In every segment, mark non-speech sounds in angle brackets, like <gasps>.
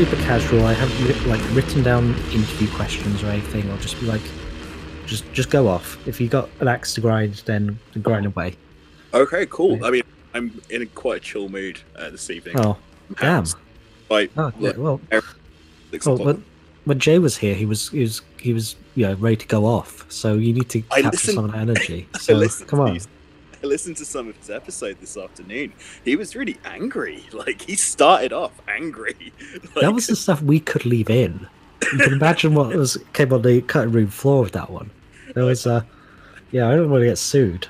super casual. I haven't like written down interview questions or anything. I'll just be like, just just go off. If you got an axe to grind, then grind away. Okay, cool. Yeah. I mean, I'm in a quite a chill mood uh, this evening. Oh, damn. Like, Oh, yeah, well, well, when, when Jay was here, he was he was he was you know ready to go off. So you need to I capture listened- some of that energy. <laughs> So come on. these- I listened to some of his episode this afternoon. He was really angry. <laughs> Like he started off angry. <laughs> that was the stuff we could leave in. You can imagine what was came on the cutting room floor of that one. There was uh yeah, I don't want to get sued.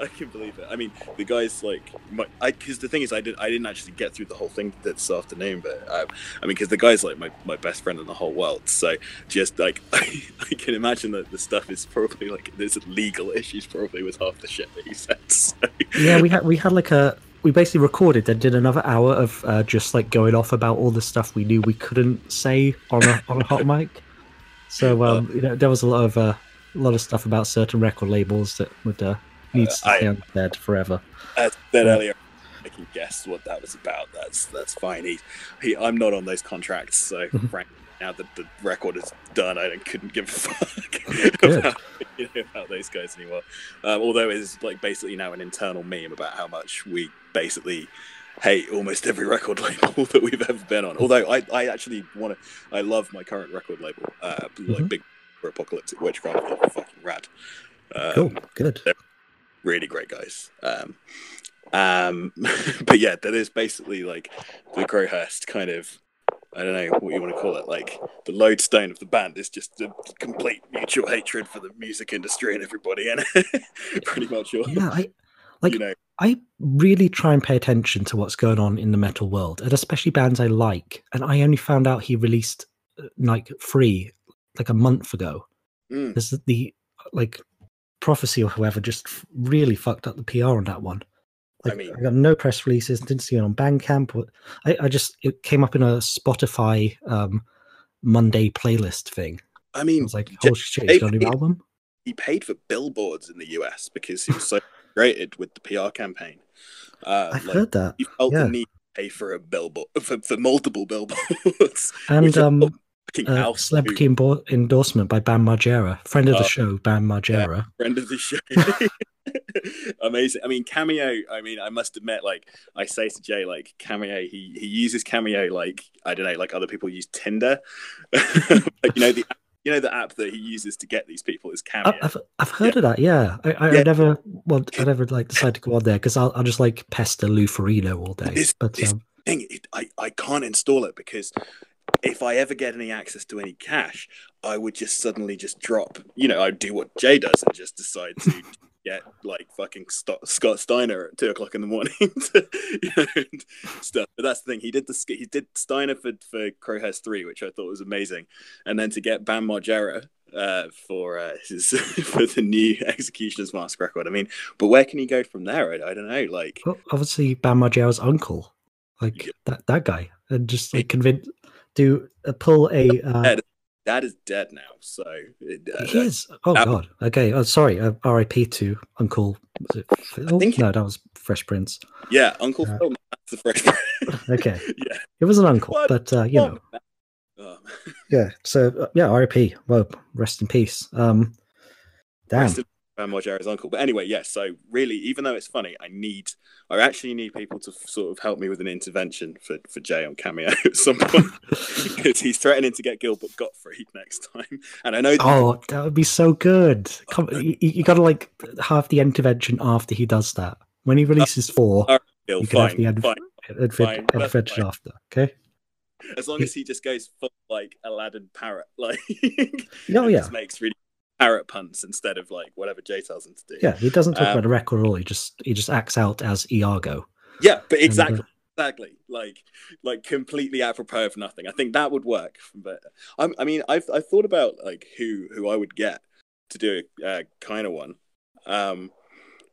I can believe it. I mean, the guys like, my, I because the thing is, I did I didn't actually get through the whole thing this afternoon, but um, I mean, because the guy's like my, my best friend in the whole world, so just like <laughs> I, I can imagine that the stuff is probably like there's legal issues probably with half the shit that he said. <laughs> So. Yeah, we had we had like a we basically recorded and did another hour of uh, just like going off about all the stuff we knew we couldn't say on a on a hot mic. So <laughs> um, you know, there was a lot of uh, a lot of stuff about certain record labels that would uh, need to I- stay on dead forever. As I said earlier, I can guess what that was about. That's that's fine. He, he I'm not on those contracts, so Mm-hmm. frankly, now that the record is done, I couldn't give a <laughs> fuck about, you know, about those guys anymore. Um, although it's like basically now an internal meme about how much we basically hate almost every record <laughs> label that we've ever been on. Although I, I actually want to, I love my current record label, uh, like Mhm. Big Apocalyptic Witchcraft. They're fucking rad. Um, Cool, good. Really great guys. Um, um, <laughs> but yeah, that is basically like the Crowhurst kind of. I don't know what you want to call it. Like the lodestone of the band is just a complete mutual hatred for the music industry and everybody in it. <laughs> Pretty much all. Yeah, I like you know, I really try and pay attention to what's going on in the metal world, and especially bands I like. And I only found out he released uh, like free like a month ago. Mm. There's the like prophecy or whoever just really fucked up the PR on that one. Like, I mean- I got no press releases, didn't see it on Bandcamp. or- I, I just it came up in a Spotify um Monday playlist thing. I mean, was like, holy shit, he's got a new album. he paid for billboards in the US because he was so <laughs> frustrated with the PR campaign. Uh, I've like, heard that. You felt yeah. the need to pay for a billboard for, for multiple <laughs> billboards. And um uh, celebrity endorsement by Bam Margera, friend of the Oh. show, Bam Margera. friend of the show. <laughs> Amazing. I mean, Cameo. I mean, I must admit, like I say to Jay, like Cameo, he he uses Cameo like I don't know, like other people use Tinder. <laughs> like, you know the you know the app that he uses to get these people is Cameo. I've I've heard of that. Yeah, I, I, Yeah. I never well, I never like decide to go on there because I'll, I'll just like pester Lou Ferrigno all day. This- but this- um, thing, it, I I can't install it because if I ever get any access to any cash, I would just suddenly just drop. You know, I'd do what Jay does and just decide to <laughs> get like fucking St- Scott Steiner at two o'clock in the morning <laughs> to, you know, and stuff. But that's the thing. He did the he did Steiner for for Crowhurst three, which I thought was amazing, and then to get Bam Margera. Uh, for uh, his <laughs> for the new Executioner's Mask record, I mean, but where can he go from there? I, I don't know. Like, well, obviously Bam Margera's uncle, like Yeah. that that guy, and just like convince do uh, pull a. Uh, Ed, dad is dead now, so it, uh, he is. Oh that- God. Okay. Oh, sorry. Uh, R.I.P. to Uncle. Was it Phil? think- No, that was Fresh Prince. yeah, Uncle Uh, Phil. That's the fresh. Prince. <laughs> Okay, <laughs> yeah, it was an uncle, What? but uh, you know, Oh, <laughs> yeah. So uh, yeah, R.I.P. Well, rest in peace. Um, damn. in Bam Margera's uncle. But anyway, yes. so really, even though it's funny, I need, I actually need people to sort of help me with an intervention for for Jay on Cameo <laughs> at some point <laughs> because he's threatening to get Gilbert Gottfried next time, and I know. Oh, that would be so good. Come, you, you got to like have the intervention after he does that. When he releases four, Uh, Gil, you can have fine, the end- fine. fine, intervention after. Okay. As long as he just goes full like Aladdin parrot, <laughs> like Oh yeah, just makes really parrot puns instead of like whatever Jay tells him to do. yeah. He doesn't talk Um, about the record at all. He just he just acts out as Iago. Yeah, but And, uh, exactly, exactly, like like completely apropos of nothing. I think that would work. But I'm, I mean, I've I've thought about like who who I would get to do a uh, kind of one, um,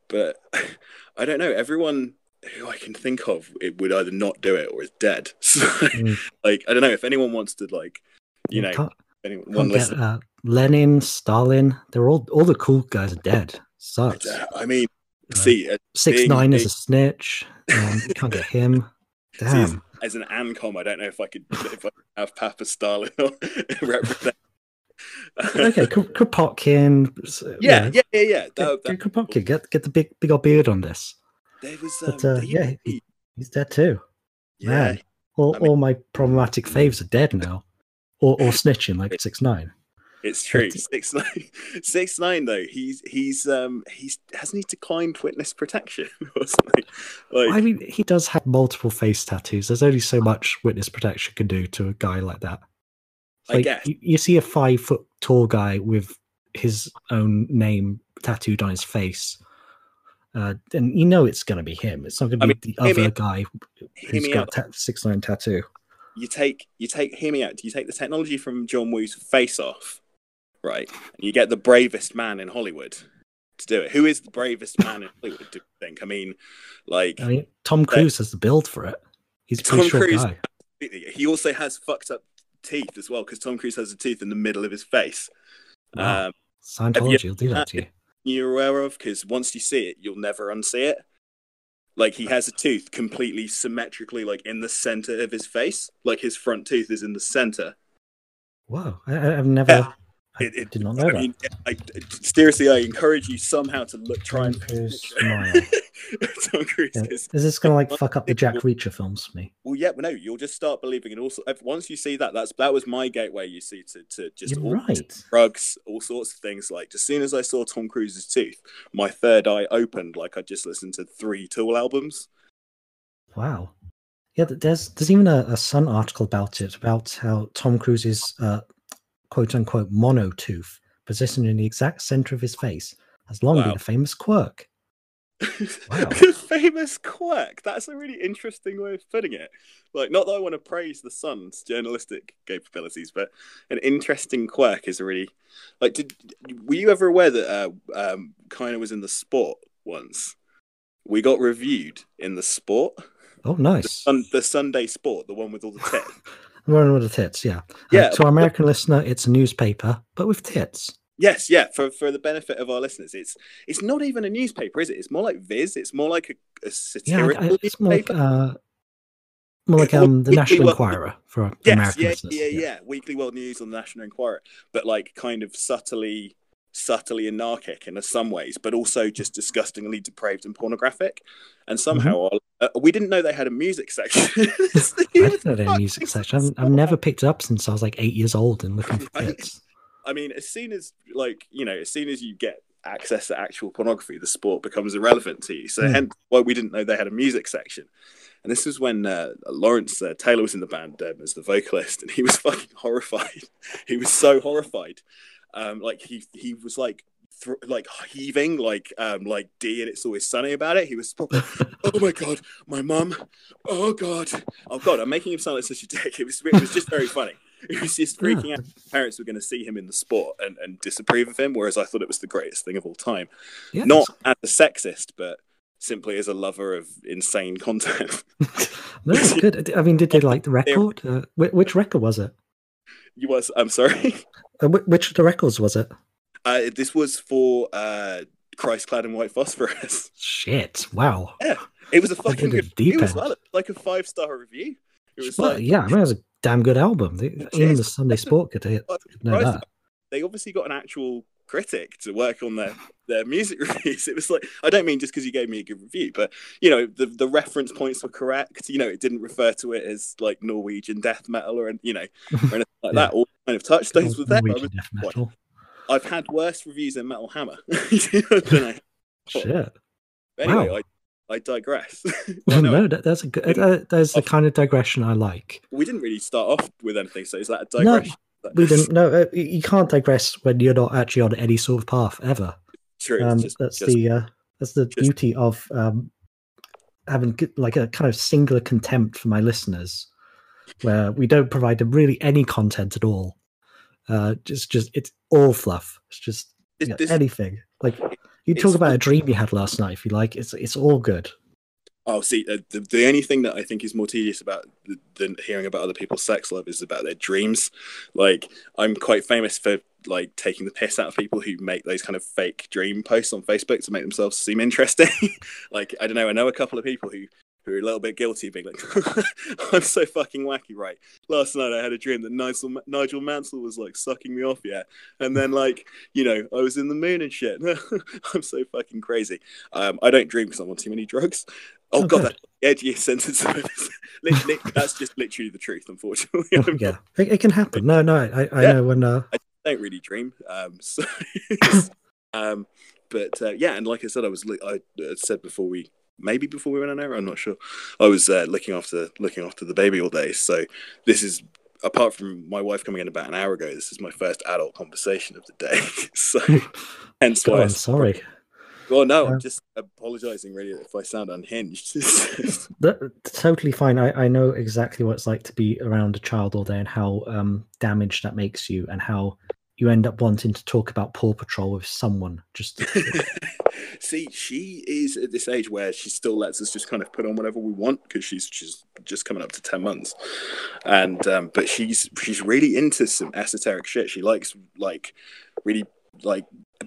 but <laughs> I don't know. Everyone who I can think of, it would either not do it or is dead. <laughs> So, Mm. like, I don't know if anyone wants to like, you know, can't, anyone can't one get, listen. uh, Lenin, Stalin. They're all all the cool guys are dead. Sucks. I mean, Uh, see, uh, Six being nine is a- snitch. Um, you can't get him. <laughs> Damn. as an ancom, I don't know if I could if I could have Papa Stalin <laughs> represent. okay, Kr- Kropotkin. yeah, yeah, yeah, yeah. Get, That, get that, Kropotkin, get get the big big old beard on this. there was, um, But uh, yeah, he, he's dead too. yeah. Man, all, I mean- all my problematic faves are dead now, or or <laughs> snitching like six nine. It's true. Six <laughs> nine, six nine. Though he's he's um he's hasn't he declined witness protection <laughs> or something? Like I mean, he does have multiple face tattoos. There's only so much witness protection can do to a guy like that. It's I Like, guess. You, you see a five foot tall guy with his own name tattooed on his face, uh, and you know it's going to be him. It's not going to I be mean, the me- other guy who's got ta- six nine tattoo. You take you take hear me out. Do You take the technology from John Woo's Face Off, right? And you get the bravest man in Hollywood to do it. Who is the bravest man in Hollywood? Do you think? I mean, like I mean, Tom Cruise has the build for it. He's a Tom short Cruise- guy. he also has fucked up teeth as well because Tom Cruise has a tooth in the middle of his face. Wow. Um, Scientology will do that to you. <laughs> you're aware of because once you see it, you'll never unsee it. Like he has a tooth completely symmetrically, like in the center of his face. Like his front tooth is in the center. Wow, I, I've never. Yeah. It- it- did not know I that. mean, I, seriously, I encourage you somehow to look, try Tom and Cruise smile. Tom Cruise Yeah. is Is this going to like fuck up the Jack <laughs> Reacher films for me? well, yeah, but no, you'll just start believing it. Also, Once you see that, that's that was my gateway. You see to to just You're all right. drugs, all sorts of things. Like as soon as I saw Tom Cruise's tooth, my third eye opened. Like I just listened to three Tool albums. Wow. Yeah, there's there's even a, a Sun article about it about how Tom Cruise's uh, quote unquote mono tooth positioned in the exact center of his face has long been a famous quirk. <laughs> Wow. famous quirk. That's a really interesting way of putting it. Like, not that I want to praise the Sun's journalistic capabilities, but an interesting quirk is a really like. Did were you ever aware that uh, um, Kiner was in the Sport once? We got reviewed in the Sport, Oh, the, nice. sun, the Sunday Sport, the one with all the <laughs> tits. Running with the tits, yeah. Uh, Yeah, to our American listener, it's a newspaper, but with tits. Yes, yeah. For for the benefit of our listeners, it's it's not even a newspaper, is it? It's more like Viz. It's more like a, a Yeah, satirical I- I- it's more like uh, more like um, the National were- Enquirer for Yes, American yeah, listeners. yeah, yeah, Weekly World News on the National Enquirer, but like kind of subtly, subtly anarchic in some ways, but also just disgustingly depraved and pornographic. And somehow uh, we didn't know they had a music section. <laughs> Mm-hmm. I didn't know they had a music section. I've, I've never picked it up since I was like eight years old and looking for tits. I mean, as soon as like you know, as soon as you get access to actual pornography, the sport becomes irrelevant to you. So Hmm. hence why we didn't know they had a music section. And this was when uh, Lawrence uh, Taylor was in the band um, as the vocalist, and he was <laughs> fucking horrified. he was so horrified, um, like he he was like. Th- like heaving, like um, like Dee and it's always sunny about it. He was, proper, <laughs> oh my god, my mum, oh god, oh god, I'm making him sound like such a dick. It was, it was just very funny. He was just freaking out <laughs> parents were going to see him in the sport and, and disapprove of him, whereas I thought it was the greatest thing of all time. Not as a sexist, but simply as a lover of insane content. <laughs> That's good. I mean, did they like the record? Uh, which, which record was it? you was, I'm sorry. Whi- which of the records was it? Uh, this was for uh, Christ clad in white phosphorus. <laughs> Shit! Wow. Yeah, It was a fucking good deep review as end. well. Like a five star review. It was Well, like, yeah, I mean, it was a damn good album. Even the Sunday Sport could hit. Know that. They obviously got an actual critic to work on their, their music <laughs> reviews. It was like I don't mean just because you gave me a good review, but you know the the reference points were correct. You know it didn't refer to it as like Norwegian death metal or you know or anything like <laughs> Yeah. that. All kind of touchstones there. I Norwegian death metal. I've had worse reviews than Metal Hammer <laughs> than I. Shit. Anyway, Wow. I, I digress. Well, no, that, that's a good. Uh, that's the kind of digression I like. we didn't really start off with anything, so is that a digression? We <laughs> didn't. No, uh, you- can't digress when you're not actually on any sort of path ever. True. Um, just, that's just- the uh, that's the just- beauty of um, having like a kind of singular contempt for my listeners, where we don't provide them really any content at all. Uh, just just it's all fluff. It's just this- know, this- anything. Like you talk about a dream you had last night if you like. It's it's all good. Oh, see, uh, the, the only thing that I think is more tedious about th- than hearing about other people's sex life is about their dreams. Like, I'm quite famous for like taking the piss out of people who make those kind of fake dream posts on Facebook to make themselves seem interesting. <laughs> like, I don't know, I know a couple of people who who are a little bit guilty, being like, <laughs> "I'm so fucking wacky." Right? Last night I had a dream that Nigel Nigel Mansell was like sucking me off, yeah, and then like you know I was in the moon and shit. <laughs> I'm so fucking crazy. Um, I don't dream because I'm on too many drugs. Oh, Oh, god, good. that <laughs> edgy sentence. Lit- lit- That's just literally the truth, unfortunately. I yeah, it, it can happen. No, no, I, I Yeah. know when. Uh, don't really dream. Um, so, um, but uh, yeah, and like I said, I was I said before we maybe before we went on air, I'm not sure. I was uh, looking after looking after the baby all day. So this is apart from my wife coming in about an hour ago. This is my first adult conversation of the day. <laughs> so hence why. I'm sorry. <laughs> Well, no. I'm just apologising really if I sound unhinged. <laughs> That, totally fine. I, I know exactly what it's like to be around a child all day and how um, damaged that makes you, and how you end up wanting to talk about Paw Patrol with someone. Just <laughs> See, she is at this age where she still lets us just kind of put on whatever we want because she's she's just coming up to ten months, and um, but she's she's really into some esoteric shit. She likes like really like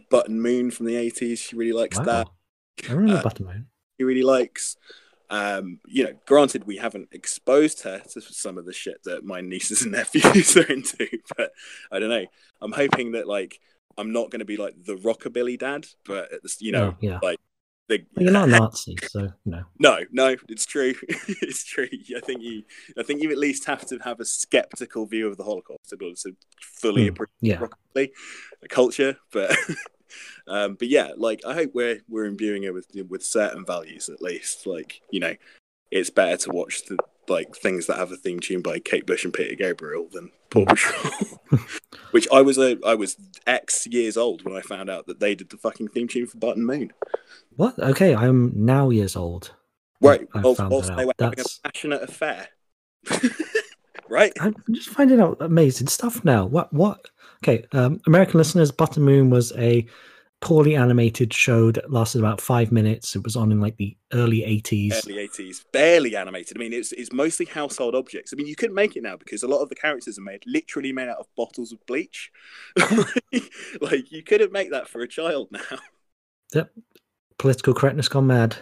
Button Moon from the eighties. She really likes wow. that. I remember Uh, Button Moon. She really likes. Um, you know, granted, we haven't exposed her to some of the shit that my nieces and <laughs> nephews are into, but I don't know. I'm hoping that like I'm not going to be like the rockabilly dad, but you know, Oh, yeah. the, But you're not a <laughs> Nazi, so no. no, no, it's true. <laughs> it's true. I think you, I think you at least have to have a skeptical view of the Holocaust in order to fully Hmm, appreciate Yeah. rockabilly, the culture. But, um, but yeah, like I hope we're we're imbuing it with with certain values at least. Like you know, it's better to watch the like things that have a theme tune by Kate Bush and Peter Gabriel than Paw Patrol. <laughs> Which I was a I was X years old when I found out that they did the fucking theme tune for Button Moon. What? Okay, I'm now years old. Right, I whilst that they out. were having That's- a passionate affair. <laughs> right? I'm just finding out amazing stuff now. What? What? Okay, um, American listeners, Button Moon was a poorly animated show that lasted about five minutes. It was on in like the early 80s. Early 80s, barely animated. I mean, it's, it's mostly household objects. I mean, you couldn't make it now because a lot of the characters are made literally made out of bottles of bleach. <laughs> like, you couldn't make that for a child <laughs> now. Yep. Political correctness gone mad.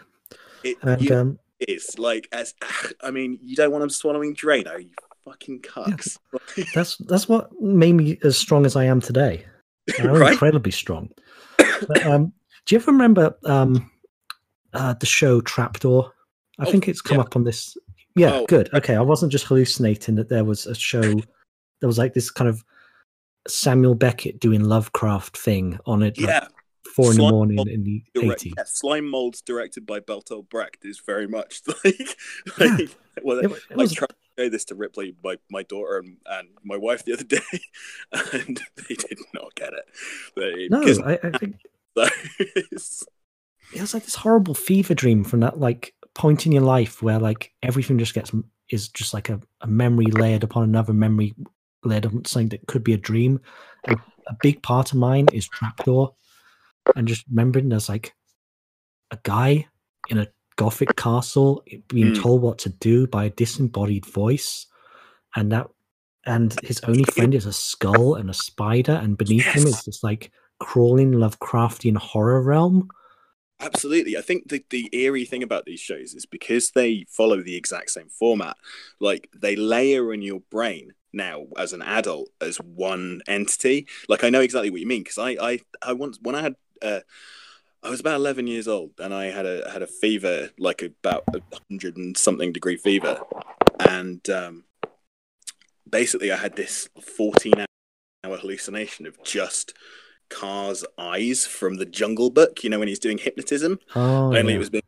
It, And you- um, it is like, as <sighs> I mean, you don't want them swallowing Drano, you fucking cucks. <laughs> that's that's what made me as strong as I am today. <laughs> I'm Right? incredibly strong. <coughs> But, um, do you ever remember um, uh, the show Trapdoor? I Oh, think it's come yeah. up on this. Yeah, Oh. good. Okay, I wasn't just hallucinating that there was a show. There was like this kind of Samuel Beckett doing Lovecraft thing on it, like yeah, four in the morning Mold in the direct, eighties. yeah, Slime Molds directed by Bertolt Brecht is very much <laughs> like, like well, It, it I was show this to Ripley, my, my daughter, and, and my wife the other day, <laughs> and they did not get it. They, no, I, I think <laughs> so it was like this horrible fever dream from that like point in your life where like everything just gets is just like a, a memory layered upon another memory layered on something that could be a dream. And a big part of mine is trapdoor, and just remembering there's like a guy in a gothic castle being Mm. told what to do by a disembodied voice, and that and his only friend is a skull and a spider, and beneath him is Yes. this like crawling Lovecraftian horror realm. Absolutely. I think the, the eerie thing about these shows is because they follow the exact same format, like they layer in your brain now as an adult as one entity. Like I know exactly what you mean because I, I I once when I had uh I was about eleven years old and I had a had a fever like about a hundred and something degree fever, and um, basically I had this fourteen hour hallucination of just Kaa's eyes from the Jungle Book. You know when he's doing hypnotism. Oh, Only yeah. it was being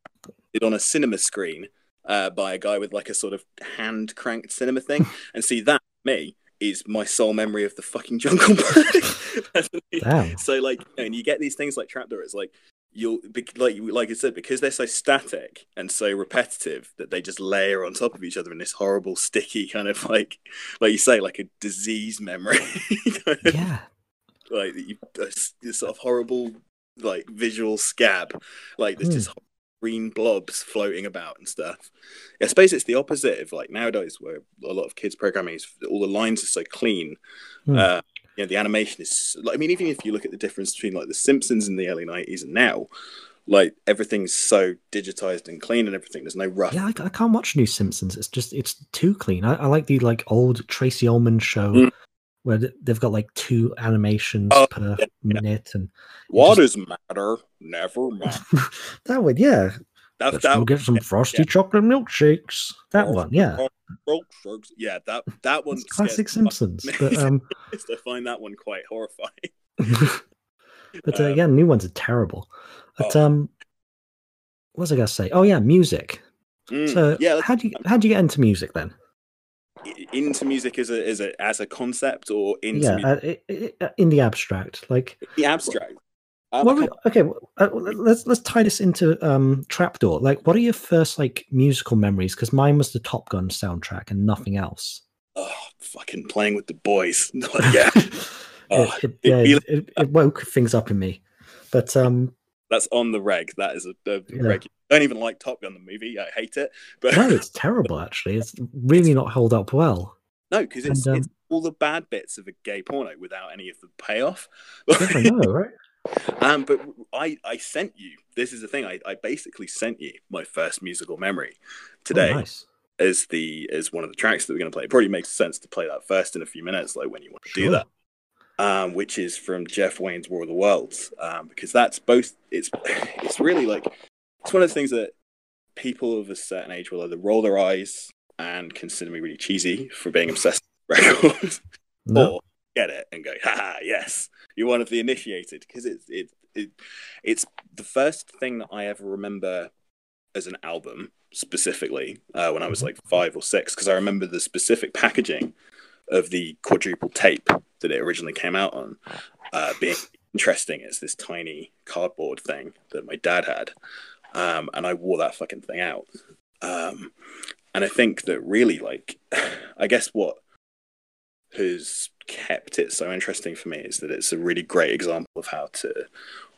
did on a cinema screen uh, by a guy with like a sort of hand cranked cinema thing. <laughs> and see that me is my sole memory of the fucking Jungle Book. <laughs> <laughs> So like, you know, and you get these things like trapdoor. It's like you'll like like I said because they're so static and so repetitive that they just layer on top of each other in this horrible sticky kind of like like you say like a disease memory <laughs> kind of yeah. like you, this, sort of horrible like visual scab like there's Hmm. just green blobs floating about and stuff i suppose it's the opposite of like nowadays where a lot of kids programming is all the lines are so clean Hmm. uh you know the animation is like i mean even if you look at the difference between like the simpsons in the early 90s and now Like everything's so digitized and clean and everything. There's no rough. Yeah, I, I can't watch New Simpsons. It's just it's too clean. I, I like the like old Tracey Ullman show Mm. where they've got like two animations Oh, per yeah, yeah. minute and What does matter? Never mind. <laughs> that one, yeah. That Let's that go get some frosty yeah. chocolate milkshakes. That Oh, one, yeah. Oh, folks, yeah, that that one It's classic Simpsons. But um, <laughs> I find that one quite horrifying. <laughs> but uh, Um, yeah, new ones are terrible. But oh. um, what was I gonna say? Oh yeah, music. Mm, So yeah, how do you how do you get into music then? into music as a as a as a concept or into yeah, music, uh, i- in the abstract, like the abstract. Um, okay uh, let's let's tie this into um trapdoor like what are your first like musical memories because mine was the top gun soundtrack and nothing else oh, fucking playing with the boys. <laughs> yeah, <laughs> Oh, it, it, yeah, it, it woke things up in me but um that's on the reg. That is a, a Yeah. reg. I don't even like Top Gun the movie. I hate it. But no it's <laughs> terrible actually it's really not held up well no, because it's, um, it's all the bad bits of a gay porno without any of the payoff. I know right um, but I I sent you. This is the thing. I, I basically sent you my first musical memory today. oh, nice as the as one of the tracks that we're going to play. It probably makes sense to play that first in a few minutes, like when you want to do that. Um, which is from Jeff Wayne's War of the Worlds, um, because that's both. It's <sighs> it's really like it's one of the things that people of a certain age will either roll their eyes and consider me really cheesy for being obsessed with <laughs> records, no or get it and go, ha yes, you're one of the initiated. Because it's it, it it's the first thing that I ever remember as an album specifically uh, when I was like five or six. Because I remember the specific packaging of the quadruple tape that it originally came out on uh, being interesting as this tiny cardboard thing that my dad had. Um, and I wore that fucking thing out. Um, and I think that really, like, <sighs> I guess what has kept it so interesting for me is that it's a really great example of how to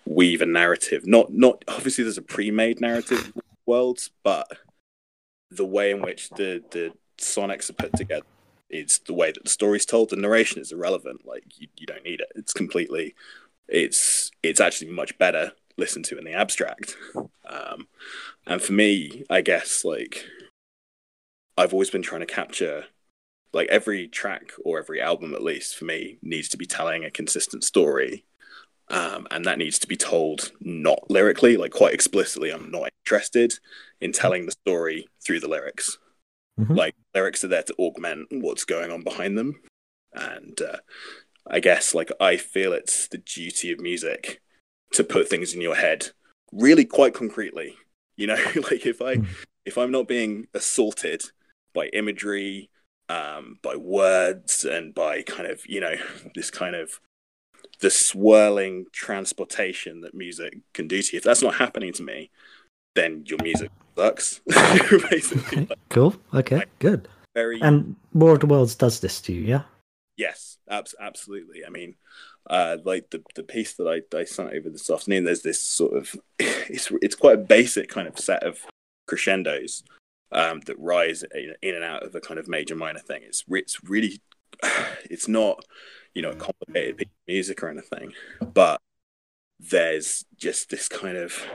weave a narrative. Not, not obviously, there's a pre-made narrative worlds, but the way in which the the sonics are put together is the way that the story's told. The narration is irrelevant. Like you, you don't need it. It's completely. It's it's actually much better listened to in the abstract. Um, and for me, I guess like I've always been trying to capture like every track or every album at least for me needs to be telling a consistent story um, and that needs to be told not lyrically like quite explicitly i'm not interested in telling the story through the lyrics Mhm. like lyrics are there to augment what's going on behind them and uh, i guess like i feel it's the duty of music to put things in your head really quite concretely you know <laughs> like if i Mhm. if i'm not being assaulted by imagery um, by words and by kind of you know <laughs> this kind of the swirling transportation that music can do to you. If that's not happening to me, then your music sucks. <laughs> Basically, okay, cool okay Right. good very and War of the Worlds does this to you yeah yes, abs- absolutely. I mean, uh, like the the piece that I I sent over this afternoon. There's this sort of <laughs> it's it's quite a basic kind of set of crescendos um, that rise in, and out of a kind of major minor thing. It's it's really <sighs> it's not you know a complicated piece of music or anything, but there's just this kind of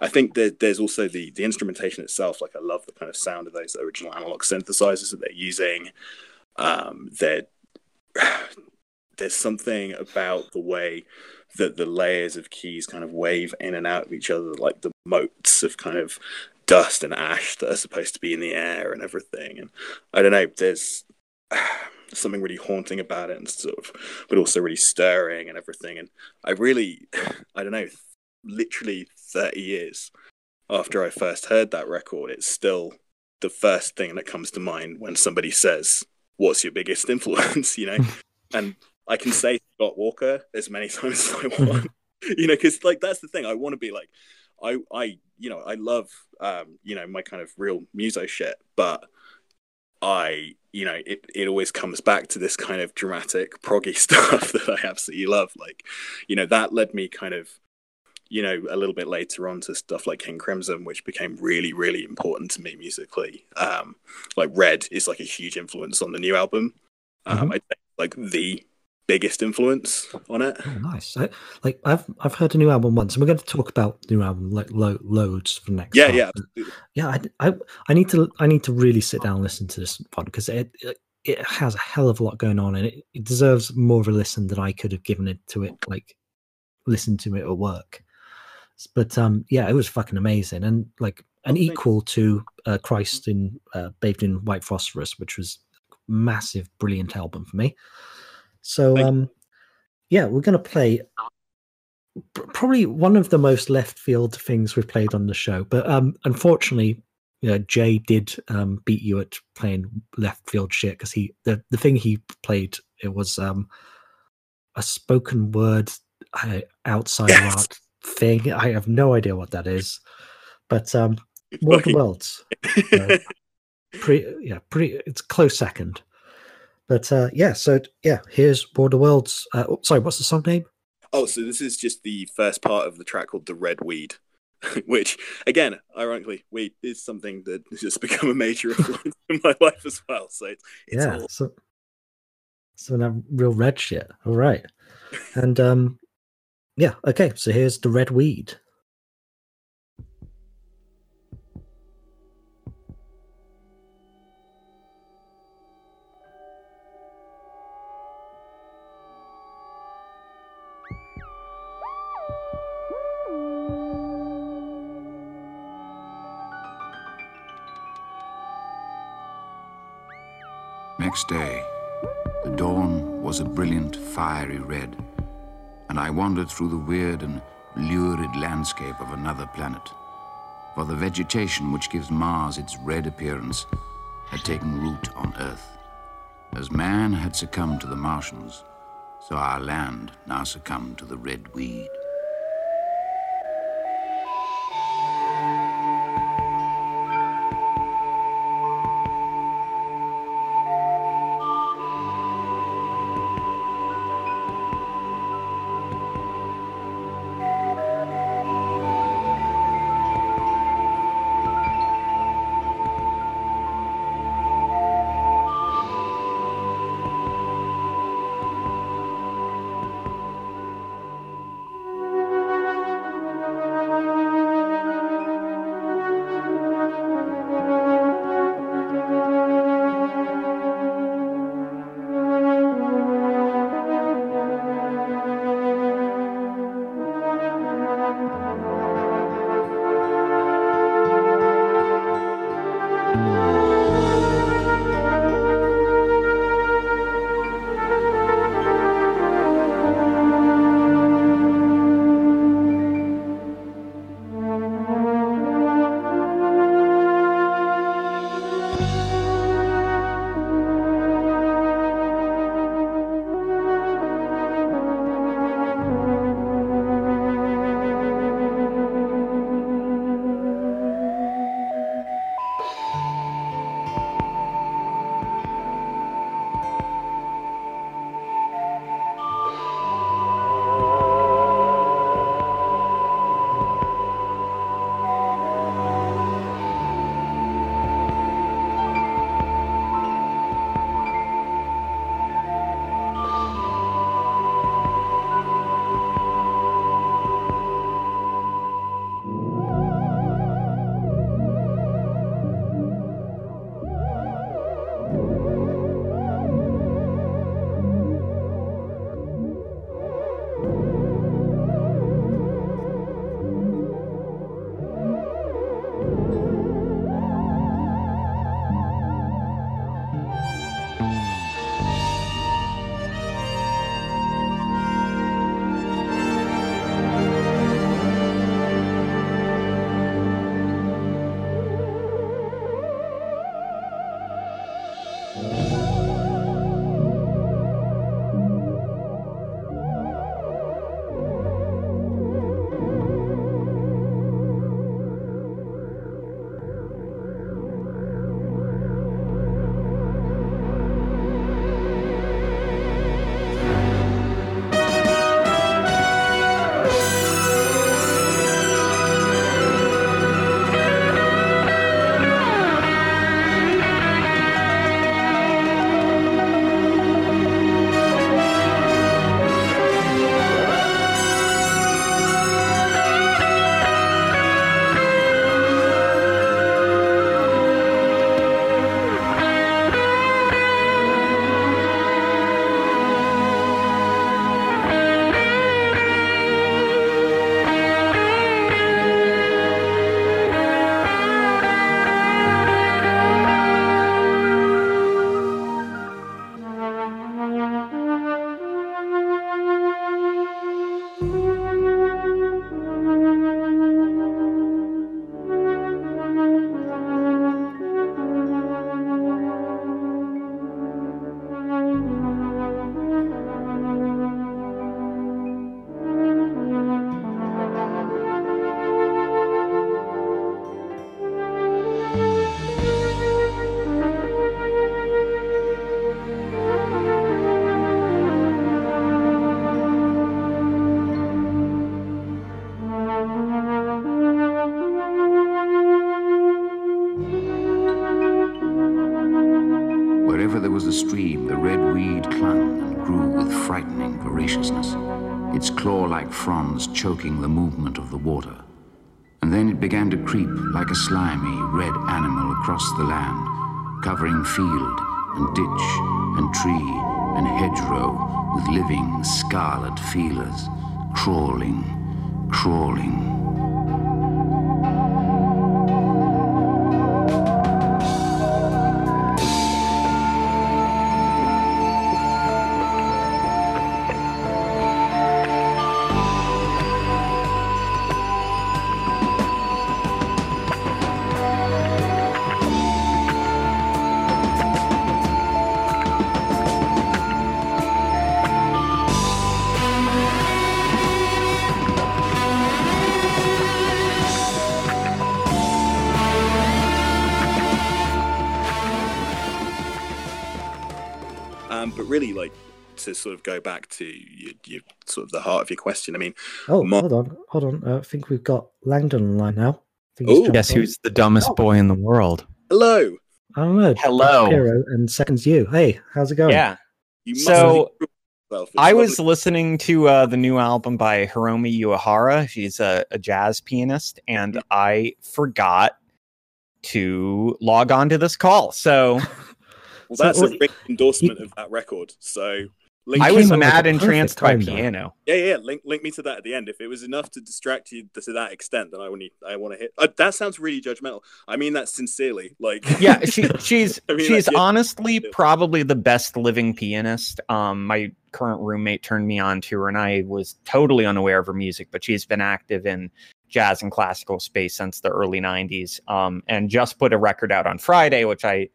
I think that there's also the the instrumentation itself. Like I love the kind of sound of those original analog synthesizers that they're using. Um, they're <sighs> there's something about the way that the layers of keys kind of wave in and out of each other, like the motes of kind of dust and ash that are supposed to be in the air and everything. And I don't know, there's <sighs> something really haunting about it, and sort of, but also really stirring and everything. And I really, <sighs> I don't know, literally 30 years after I first heard that record, it's still the first thing that comes to mind when somebody says, "What's your biggest <laughs> influence?" you know, <laughs> and I can say Scott Walker as many <laughs> times as I mm-hmm. want, you know, because like that's the thing. I want to be like, I, I, you know, I love, um, you know, my kind of real muso shit, but I, you know, it, it always comes back to this kind of dramatic proggy <laughs> stuff that I absolutely love. Like, you know, that led me kind of, you know, a little bit later on to stuff like King Crimson, which became really, really important to me musically. Um, like Red is like a huge influence on the new album. Um, Mhm. I like the biggest influence on it. Oh, nice. I, like I've I've heard a new album once, and we're going to talk about the new album like lo- loads for next. Yeah, time. yeah, absolutely. yeah. I, I I need to I need to really sit down and listen to this one because it it- it has a hell of a lot going on, and it, it deserves more of a listen than I could have given it to it. Like listen to it at work. But um, yeah, it was fucking amazing, and like an Oh, equal to uh, Christ in uh, Bathed in White Phosphorus, which was massive, brilliant album for me. So um, yeah, we're gonna play probably one of the most left field things we've played on the show, but um, unfortunately. You know, Jay did um, beat you at playing left field shit because he the, the thing he played it was um, a spoken word uh, outside Yes. art thing. I have no idea what that is, but um, War of Worlds, <laughs> pretty yeah, pretty. It's close second, but uh, yeah. So yeah, here's War of the Worlds. Uh, oh, sorry, what's the song name? Oh, so this is just the first part of the track called "The Red Weed," <laughs> which, again, ironically, weed is something that has just <laughs> become a major <laughs> influence in my life as well. So it's, it's yeah, all so so that real red shit. All right, and um, yeah, okay. So here's the red weed. Next day, the dawn was a brilliant, fiery red, and I wandered through the weird and lurid landscape of another planet. For the vegetation which gives Mars its red appearance had taken root on Earth. As man had succumbed to the Martians, so our land now succumbed to the red weed. Fronds choking the movement of the water. And then it began to creep like a slimy, red animal across the land, covering field and ditch and tree and hedgerow with living scarlet feelers, crawling, crawling. Sort of go back to your, your sort of the heart of your question. I mean, Oh, Mo- hold on, hold on. Uh, I think we've got Langdon online now. I think he's Guess who's the dumbest boy in the world? hello. I don't know. Hello. Hero and seconds you. Hey, how's it going? Yeah. You must So, be I was lovely- listening to uh, the new album by Hiromi Uehara. She's a, a jazz pianist, and I forgot to log on to this call. So <laughs> Well, that's what- a big endorsement of that record. So link I was mad the entranced by piano. yeah, yeah. Link link me to that at the end. If it was enough to distract you to that extent, then I want I want to hit. Uh, that sounds really judgmental. I mean that sincerely. Like <laughs> Yeah, she she's <laughs> I mean, she's like, yeah. honestly probably the best living pianist. Um, my current roommate turned me on to her, and I was totally unaware of her music, but she's been active in jazz and classical space since the early '90s. Um, and just put a record out on Friday, which I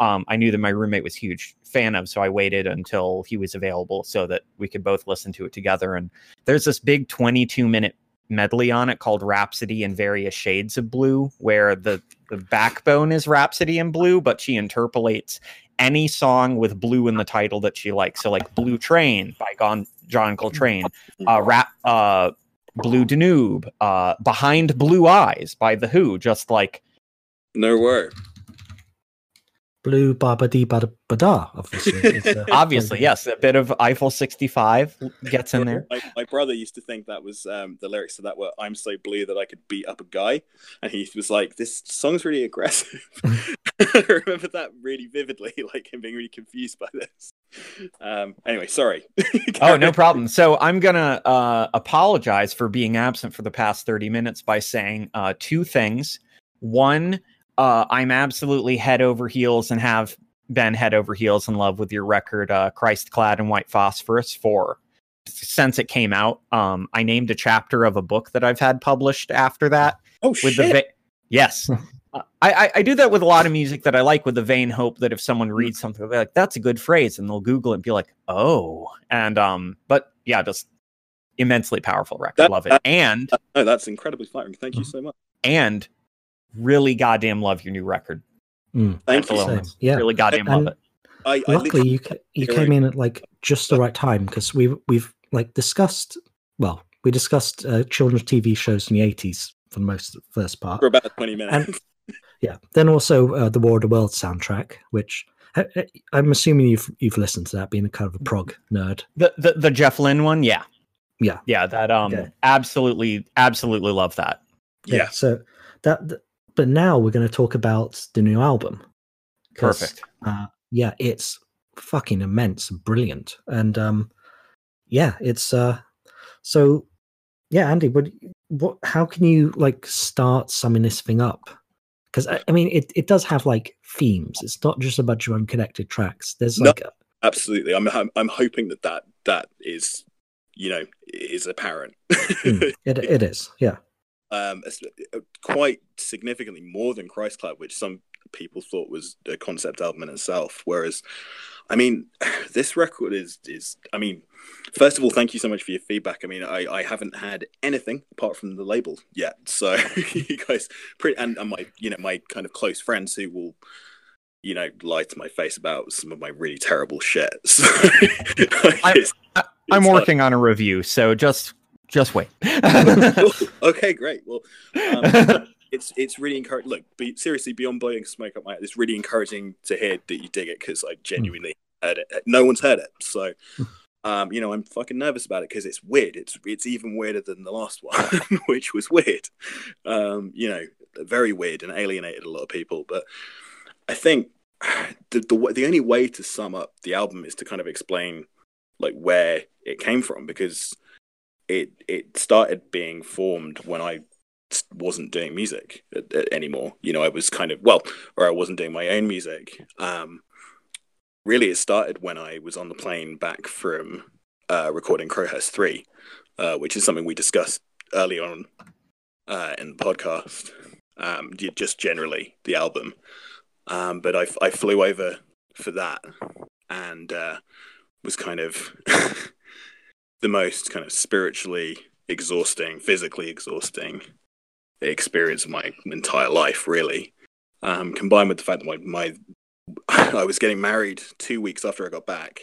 um I knew that my roommate was huge fan of, so I waited until he was available so that we could both listen to it together. And there's this big 22 minute medley on it called Rhapsody in Various Shades of Blue, where the the backbone is Rhapsody in Blue, but she interpolates any song with blue in the title that she likes. So like Blue Train by Gon- John Coltrane, uh rap uh Blue Danube, uh Behind Blue Eyes by The Who, just like no word. Blue Baba Dee Bada Bada, obviously. <laughs> It's, uh, obviously, yes, a bit of Eiffel 65 gets in there. My, my brother used to think that was um, the lyrics to that were "I'm so blue that I could beat up a guy," and he was like, "This song's really aggressive." <laughs> <laughs> I remember that really vividly, like him being really confused by this. Um, anyway, sorry. Oh, no problem. So I'm gonna uh, apologize for being absent for the past 30 minutes by saying uh, two things. One, uh, I'm absolutely head over heels and have been head over heels in love with your record, uh, Christ Clad in White Phosphorus, for since it came out. Um, I named a chapter of a book that I've had published after that Oh with shit! the va- yes. <laughs> Uh, I, I I do that with a lot of music that I like, with the vain hope that if someone reads something, they're like, "That's a good phrase," and they'll Google it and be like, "Oh." And um, but yeah, just immensely powerful record. That- love it, that- and no, that's incredibly flattering. Thank you so much. and really goddamn love your new record. Mm, Thank Mental you. same. Yeah. Really goddamn And- love it. I, I Luckily, you you came in at like just the right time because we we've like discussed. Well, we discussed uh, children's TV shows in the eighties for the most first part. for about twenty minutes. <laughs> Yeah. Then also uh, the War of the Worlds soundtrack, which I, I- I'm assuming you've you've listened to that, being a kind of a prog nerd. The, the the Jeff Lynne one, yeah, Yeah. yeah. That um, Okay. absolutely, absolutely love that. yeah. So that, th- but now we're going to talk about the new album. Perfect. Uh, yeah, it's fucking immense, brilliant, and um, yeah, it's uh, so yeah, Andy, what what? How can you like start summing this thing up? Because I, I mean, it it does have like themes. It's not just a bunch of unconnected tracks. There's No. like a, Absolutely. I'm, I'm I'm hoping that that that is you know is apparent. mm, <laughs> it it is, yeah. Um, quite significantly more than Christ Clad, which some people thought was a concept album in itself. Whereas, I mean, <sighs> this record is is. I mean, first of all, thank you so much for your feedback. I mean, I, I haven't had anything apart from the label yet, so <laughs> you guys pretty and, and my you know my kind of close friends who will. You know, lie to my face about some of my really terrible shit. <laughs> So, <laughs> I, uh, working on a review, so just just wait. <laughs> okay, great. Well, um, <laughs> it's it's really encouraging. Look, be, seriously, beyond blowing smoke up my, eye, it's really encouraging to hear that you dig it because I genuinely heard it. No one's heard it, so Um, you know, I'm fucking nervous about it because it's weird. It's it's even weirder than the last one, <laughs> which was weird. Um, you know, very weird and alienated a lot of people. But I think the the the only way to sum up the album is to kind of explain like where it came from because it it started being formed when I wasn't doing music anymore. You know, I was kind of well, or I wasn't doing my own music. Um, really, it started when I was on the plane back from uh, recording Crowhurst Three, uh, which is something we discussed early on uh, in the podcast. Um, just generally the album, um, but I, I flew over for that and uh, was kind of <laughs> the most kind of spiritually exhausting, physically exhausting experience of my entire life, really. Um, combined with the fact that my, my <laughs> I was getting married two weeks after I got back,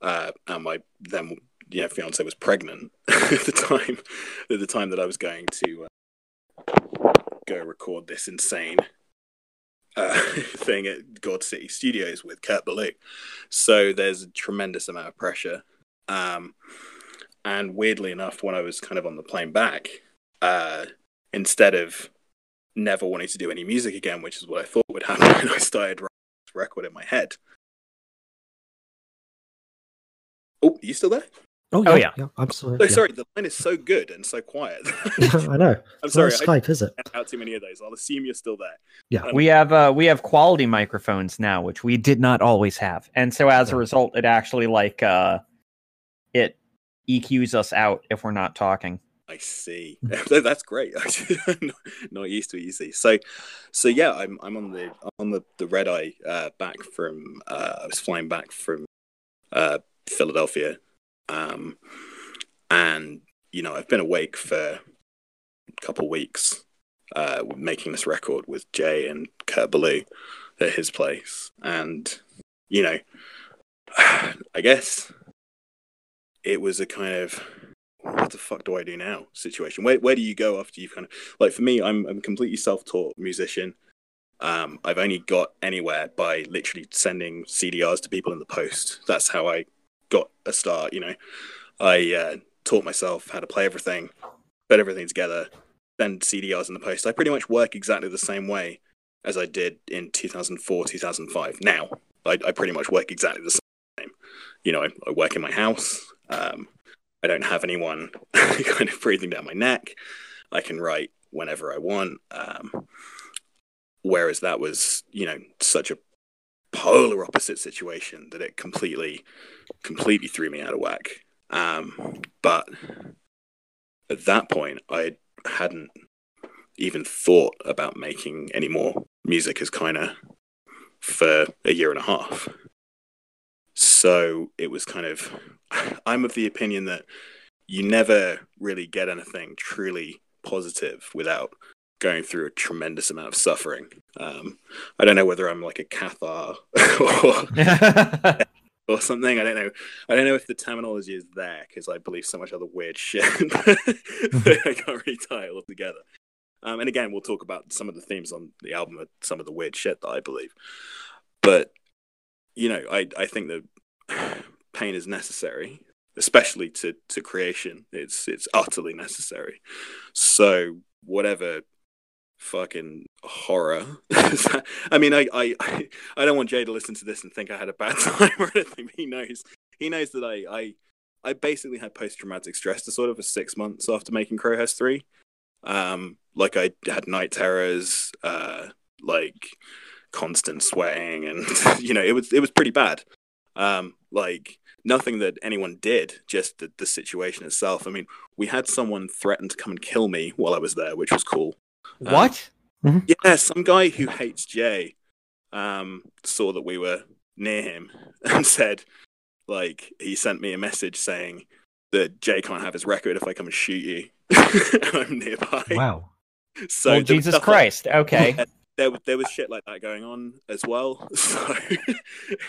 uh, and my then know fiance was pregnant <laughs> at the time at the time that I was going to uh, go record this insane uh, <laughs> thing at God City Studios with Kurt Ballou. So there's a tremendous amount of pressure. Um, and weirdly enough, when I was kind of on the plane back, uh, instead of never wanting to do any music again, which is what I thought would happen, <laughs> I started writing this record in my head. Oh, you still there? Oh, Oh, yeah, yeah. yeah, absolutely. So yeah. sorry, the line is so good and so quiet. <laughs> <laughs> I know. I'm It's sorry, not I Skype, is it? out too many of those. I'll assume you're still there. Yeah. Um, We have uh we have quality microphones now, which we did not always have. And so as a result, it actually like uh it EQs us out if we're not talking. I see. <laughs> That's great. Not- Not used to it. You see. So, so yeah, I'm I'm on the on the the red eye uh, back from. Uh, I was flying back from uh, Philadelphia, um, and you know I've been awake for a couple weeks, uh, making this record with Jay and Kurt Ballou at his place, and you know, <sighs> I guess it was a kind of what the fuck do I do now situation. Where where do you go after you've kind of like for me, I'm I'm a completely self taught musician. Um, I've only got anywhere by literally sending CDRs to people in the post. That's how I got a start. You know, I uh, taught myself how to play everything, put everything together, send CDRs in the post. I pretty much work exactly the same way as I did in 2004, 2005. Now, I, I pretty much work exactly the same. You know, I, I work in my house. Um, I don't have anyone <laughs> kind of breathing down my neck. I can write whenever I want. Um, whereas that was, you know, such a polar opposite situation that it completely, completely threw me out of whack. Um, but at that point, I hadn't even thought about making any more music as kind of for a year and a half. So it was kind of, <laughs> I'm of the opinion that you never really get anything truly positive without going through a tremendous amount of suffering. Um, I don't know whether I'm like a cathar <laughs> or, <laughs> or something. I don't know. I don't know if the terminology is there because I believe so much other weird shit that I can't really tie it all together. Um, and again, we'll talk about some of the themes on the album, some of the weird shit that I believe. But you know, I I think that <sighs> pain is necessary, especially to to creation. It's it's utterly necessary. So whatever fucking horror. <laughs> I mean, I, I <laughs> I don't want Jay to listen to this and think I had a bad <laughs> time or anything. He knows he knows that I I I basically had post traumatic stress disorder for six months after making Crowhurst three. Um, like I had night terrors, uh, like constant sweating, and <laughs> you know it was it was pretty bad. Um, like nothing that anyone did, just the, the situation itself. I mean, we had someone threaten to come and kill me while I was there, which was cool. Um, what? yeah, some guy who hates Jay um, saw that we were near him <laughs> and said, like, he sent me a message saying that Jay can't have his record if I come and shoot you. <laughs> I'm nearby. Wow. So well, Jesus stuff like- Christ. Okay. There, there was shit like that going on as well. <laughs>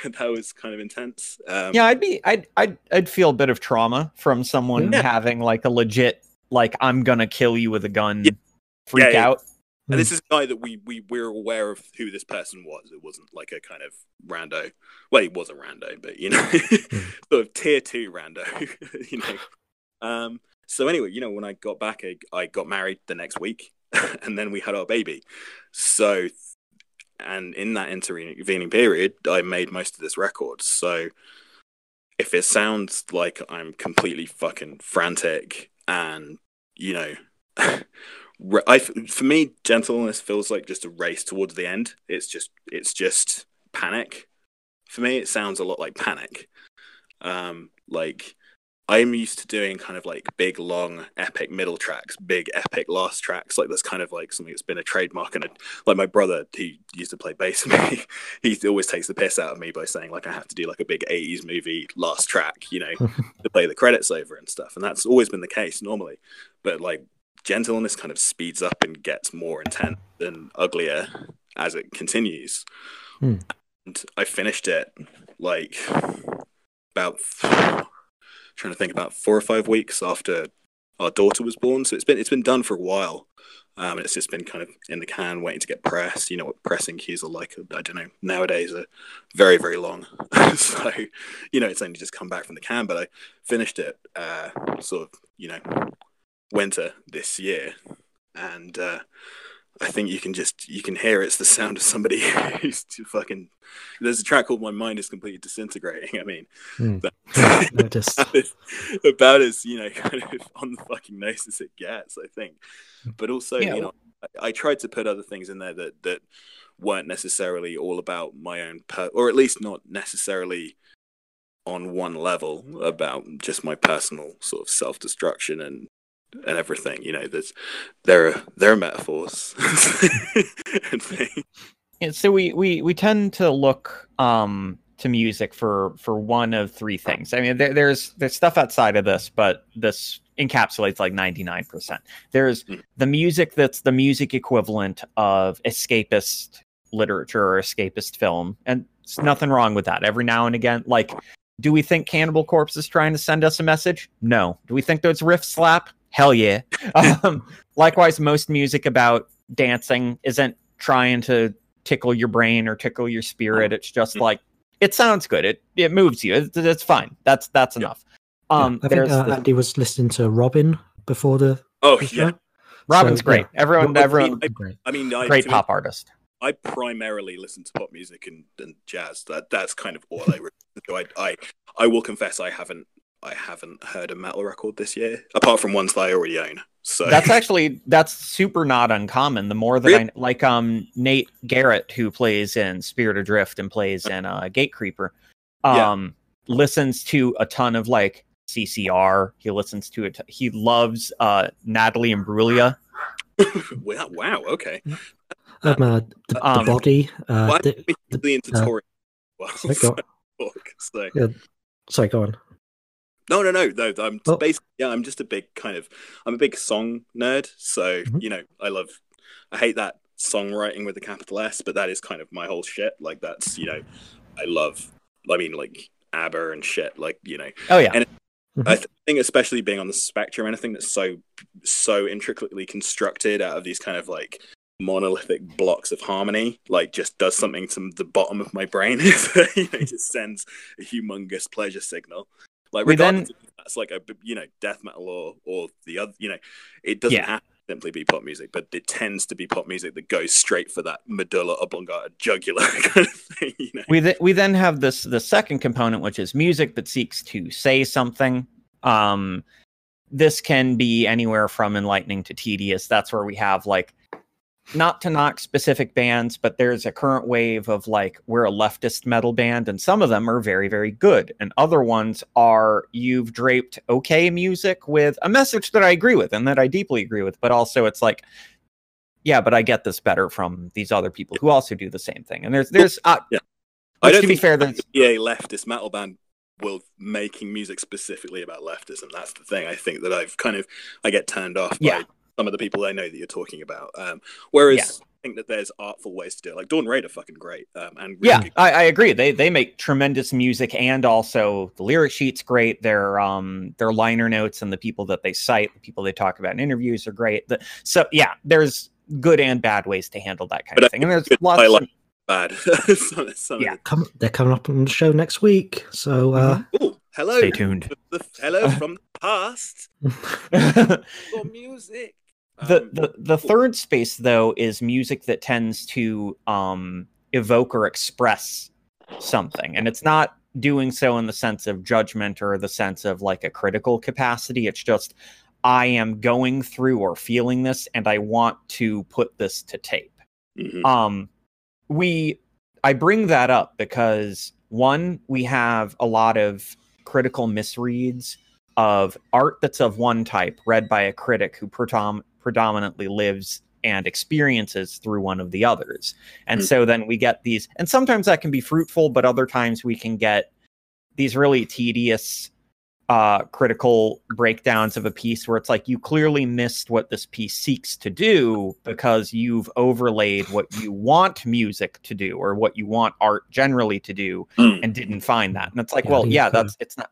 So that was kind of intense. Um, yeah, I'd be I'd I'd I'd feel a bit of trauma from someone Yeah. having like a legit like I'm gonna kill you with a gun freak Yeah, yeah. out. And this is a guy that we we we're aware of who this person was. It wasn't like a kind of rando. Well, he was a rando, but you know, <laughs> sort of tier two rando. <laughs> you know. Um. So anyway, you know, when I got back, I, I got married the next week, <laughs> and then we had our baby. So, and in that intervening period, I made most of this record. So, if it sounds like I'm completely fucking frantic and you know <laughs> I, for me, gentleness feels like just a race towards the end. It's just, it's just panic. For me, it sounds a lot like panic. Um, like I'm used to doing kind of like big, long, epic middle tracks, big, epic last tracks. Like that's kind of like something that's been a trademark. And a, like my brother, he used to play bass <laughs> with me, he always takes the piss out of me by saying like I have to do like a big 80s movie last track, you know, <laughs> to play the credits over and stuff. And that's always been the case normally. But like gentleness kind of speeds up and gets more intense and uglier as it continues. Hmm. And I finished it like about trying to think about four or five weeks after our daughter was born. So it's been it's been done for a while. Um, and it's just been kind of in the can, waiting to get pressed. You know what pressing queues are like. I don't know. Nowadays, are very, very long. <laughs> so, you know, it's only just come back from the can. But I finished it, uh, sort of, you know, winter this year, and uh, I think you can just you can hear it's the sound of somebody <laughs> who's too fucking. There's a track called "My Mind Is Completely Disintegrating." I mean, Mm. that- just- about, as, about as you know, <laughs> kind of on the fucking nose as it gets. I think, but also Yeah. you know, I, I tried to put other things in there that that weren't necessarily all about my own, per- or at least not necessarily on one level about just my personal sort of self destruction and and everything. You know, there's there are there are metaphors <laughs> and things. Yeah, so we we we tend to look um to music for for one of three things. I mean, there, there's there's stuff outside of this, but this encapsulates like 99%. There's Mm. the music that's the music equivalent of escapist literature or escapist film, and there's nothing wrong with that. Every now and again, like, do we think Cannibal Corpse is trying to send us a message? No. Do we think those riff slap? Hell yeah. <laughs> um, <laughs> likewise, most music about dancing isn't trying to tickle your brain or tickle your spirit. It's just Mhm. like it sounds good. It it moves you. It's, it's fine. That's that's Yeah. enough. Um, I think uh, the- Andy was listening to Robyn before the, Oh the yeah. Robyn's so, great. yeah. Everyone, Well, everyone, I- Great. I mean, I, great to me, pop artist. I primarily listen to pop music and, and jazz. That that's kind of all I listen to. I, I I will confess I haven't I haven't heard a metal record this year, apart from ones that I already own. So That's actually that's super not uncommon. The more that Really? I like, um, Nate Garrett, who plays in Spirit Adrift and plays in uh, Gatecreeper, Yeah. um, listens to a ton of like CCR. He listens to it. He loves uh, Natalie Imbruglia. <laughs> wow, wow, okay. Um, uh, the, Um, the body. Uh, Well, the- I'm really into uh, touring. Well, sorry, go on. so sorry, go on. No, no, no, no. I'm Oh. basically yeah. I'm just a big kind of I'm a big song nerd. So Mhm. you know, I love. I hate that songwriting with the capital S, but that is kind of my whole shit. Like that's you know, I love. I mean, like ABBA and shit. Like you know, Oh yeah, And- Mhm. I th- think especially being on the spectrum, anything that's so so intricately constructed out of these kind of like monolithic blocks of harmony, like just does something to the bottom of my brain. <laughs> you know, it just sends a humongous pleasure signal. Like We then- regardless if that's like a you know death metal or or the other, you know, it doesn't Yeah. have to simply be pop music, but it tends to be pop music that goes straight for that medulla oblongata jugular <laughs> kind of thing. You know, we th- we then have this the second component which is music that seeks to say something um this can be anywhere from enlightening to tedious that's where we have like not to knock specific bands but there's a current wave of like we're a leftist metal band and some of them are very very good and other ones are you've draped okay music with a message that i agree with and that i deeply agree with but also it's like yeah but i get this better from these other people who also do the same thing and there's there's uh, Yeah. I don't to be fair, there's be a leftist metal band will making music specifically about leftism. That's the thing. I think that I've kind of I get turned off by Yeah. Some of the people I know that you're talking about. Um, whereas Yeah. I think that there's artful ways to do it. Like Dawn Ray'd are fucking great. Um, and really yeah, I, I agree. They they make tremendous music, and also the lyric sheet's great. Their um their liner notes and the people that they cite, the people they talk about in interviews are great. The, so yeah, there's good and bad ways to handle that kind But of thing. And there's lots I of, bad. <laughs> some, some Yeah. Come, they're coming up on the show next week, so uh, Oh, hello. stay tuned. The, the- hello from the past. <laughs> the For music. The Um, the third space though is music that tends to um evoke or express something and it's not doing so in the sense of judgment or the sense of like a critical capacity. It's just i am going through or feeling this and i want to put this to tape. Mhm. um we i bring that up because one we have a lot of critical misreads of art that's of one type read by a critic who predom- predominantly lives and experiences through one of the others and Mm. so then we get these and sometimes that can be fruitful but other times we can get these really tedious uh critical breakdowns of a piece where it's like you clearly missed what this piece seeks to do because you've overlaid what you want music to do or what you want art generally to do Mm. and didn't find that and it's like Yeah, well yeah uh, that's it's not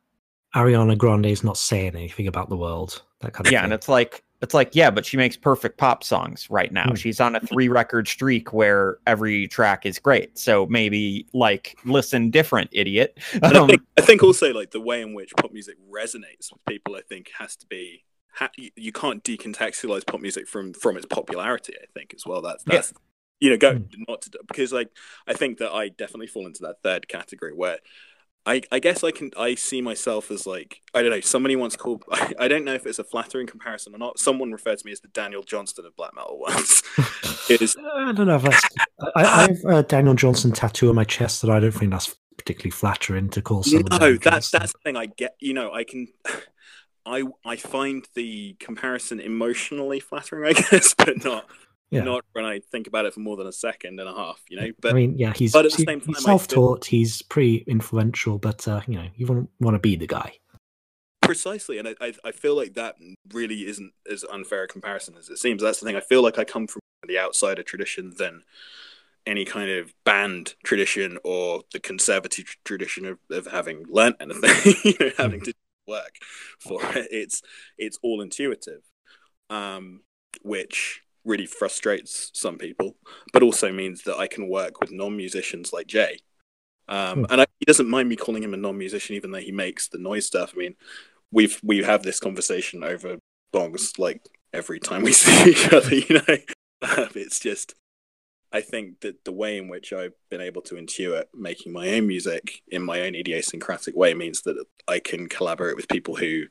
Ariana Grande is not saying anything about the world. That kind of yeah thing. and it's like it's like yeah but she makes perfect pop songs right now Hmm. she's on a three record streak where every track is great so maybe like listen different idiot And I um, think, I think also like the way in which pop music resonates with people, I think has to be. Ha- you, you can't decontextualize pop music from from its popularity. I think as well. That's Yeah. that's you know go Mm. not to because like I think that I definitely fall into that third category where. I, I guess I can I see myself as like I don't know somebody once called I, <laughs> I don't know if it's a flattering comparison or not someone referred to me as the Daniel Johnston of black metal once <laughs> is I don't know if that's. I, I have a Daniel Johnson tattoo on my chest that I don't think that's particularly flattering to call someone. no that's Johnston. that's the thing i get you know i can <sighs> i i find the comparison emotionally flattering i guess <laughs> but not Yeah. not when i think about it for more than a second and a half you know but I mean, yeah, he's, but at the he- same time, he's self-taught. He's pretty influential, but uh, you know, you want want to be the guy. precisely and I, I i feel like that really isn't as unfair a comparison as it seems that's the thing i feel like i come from the outsider tradition than any kind of band tradition or the conservative tradition of, of having learnt anything <laughs> you know having to work for it it's it's all intuitive um which really frustrates some people but also means that i can work with non-musicians like jay. Um, Hmm. and I, he doesn't mind me calling him a non-musician even though he makes the noise stuff. I mean we've we have this conversation over bongs like every time we <laughs> see each other you know? Um, it's just i think that the way in which i've been able to intuit making my own music in my own idiosyncratic way means that i can collaborate with people who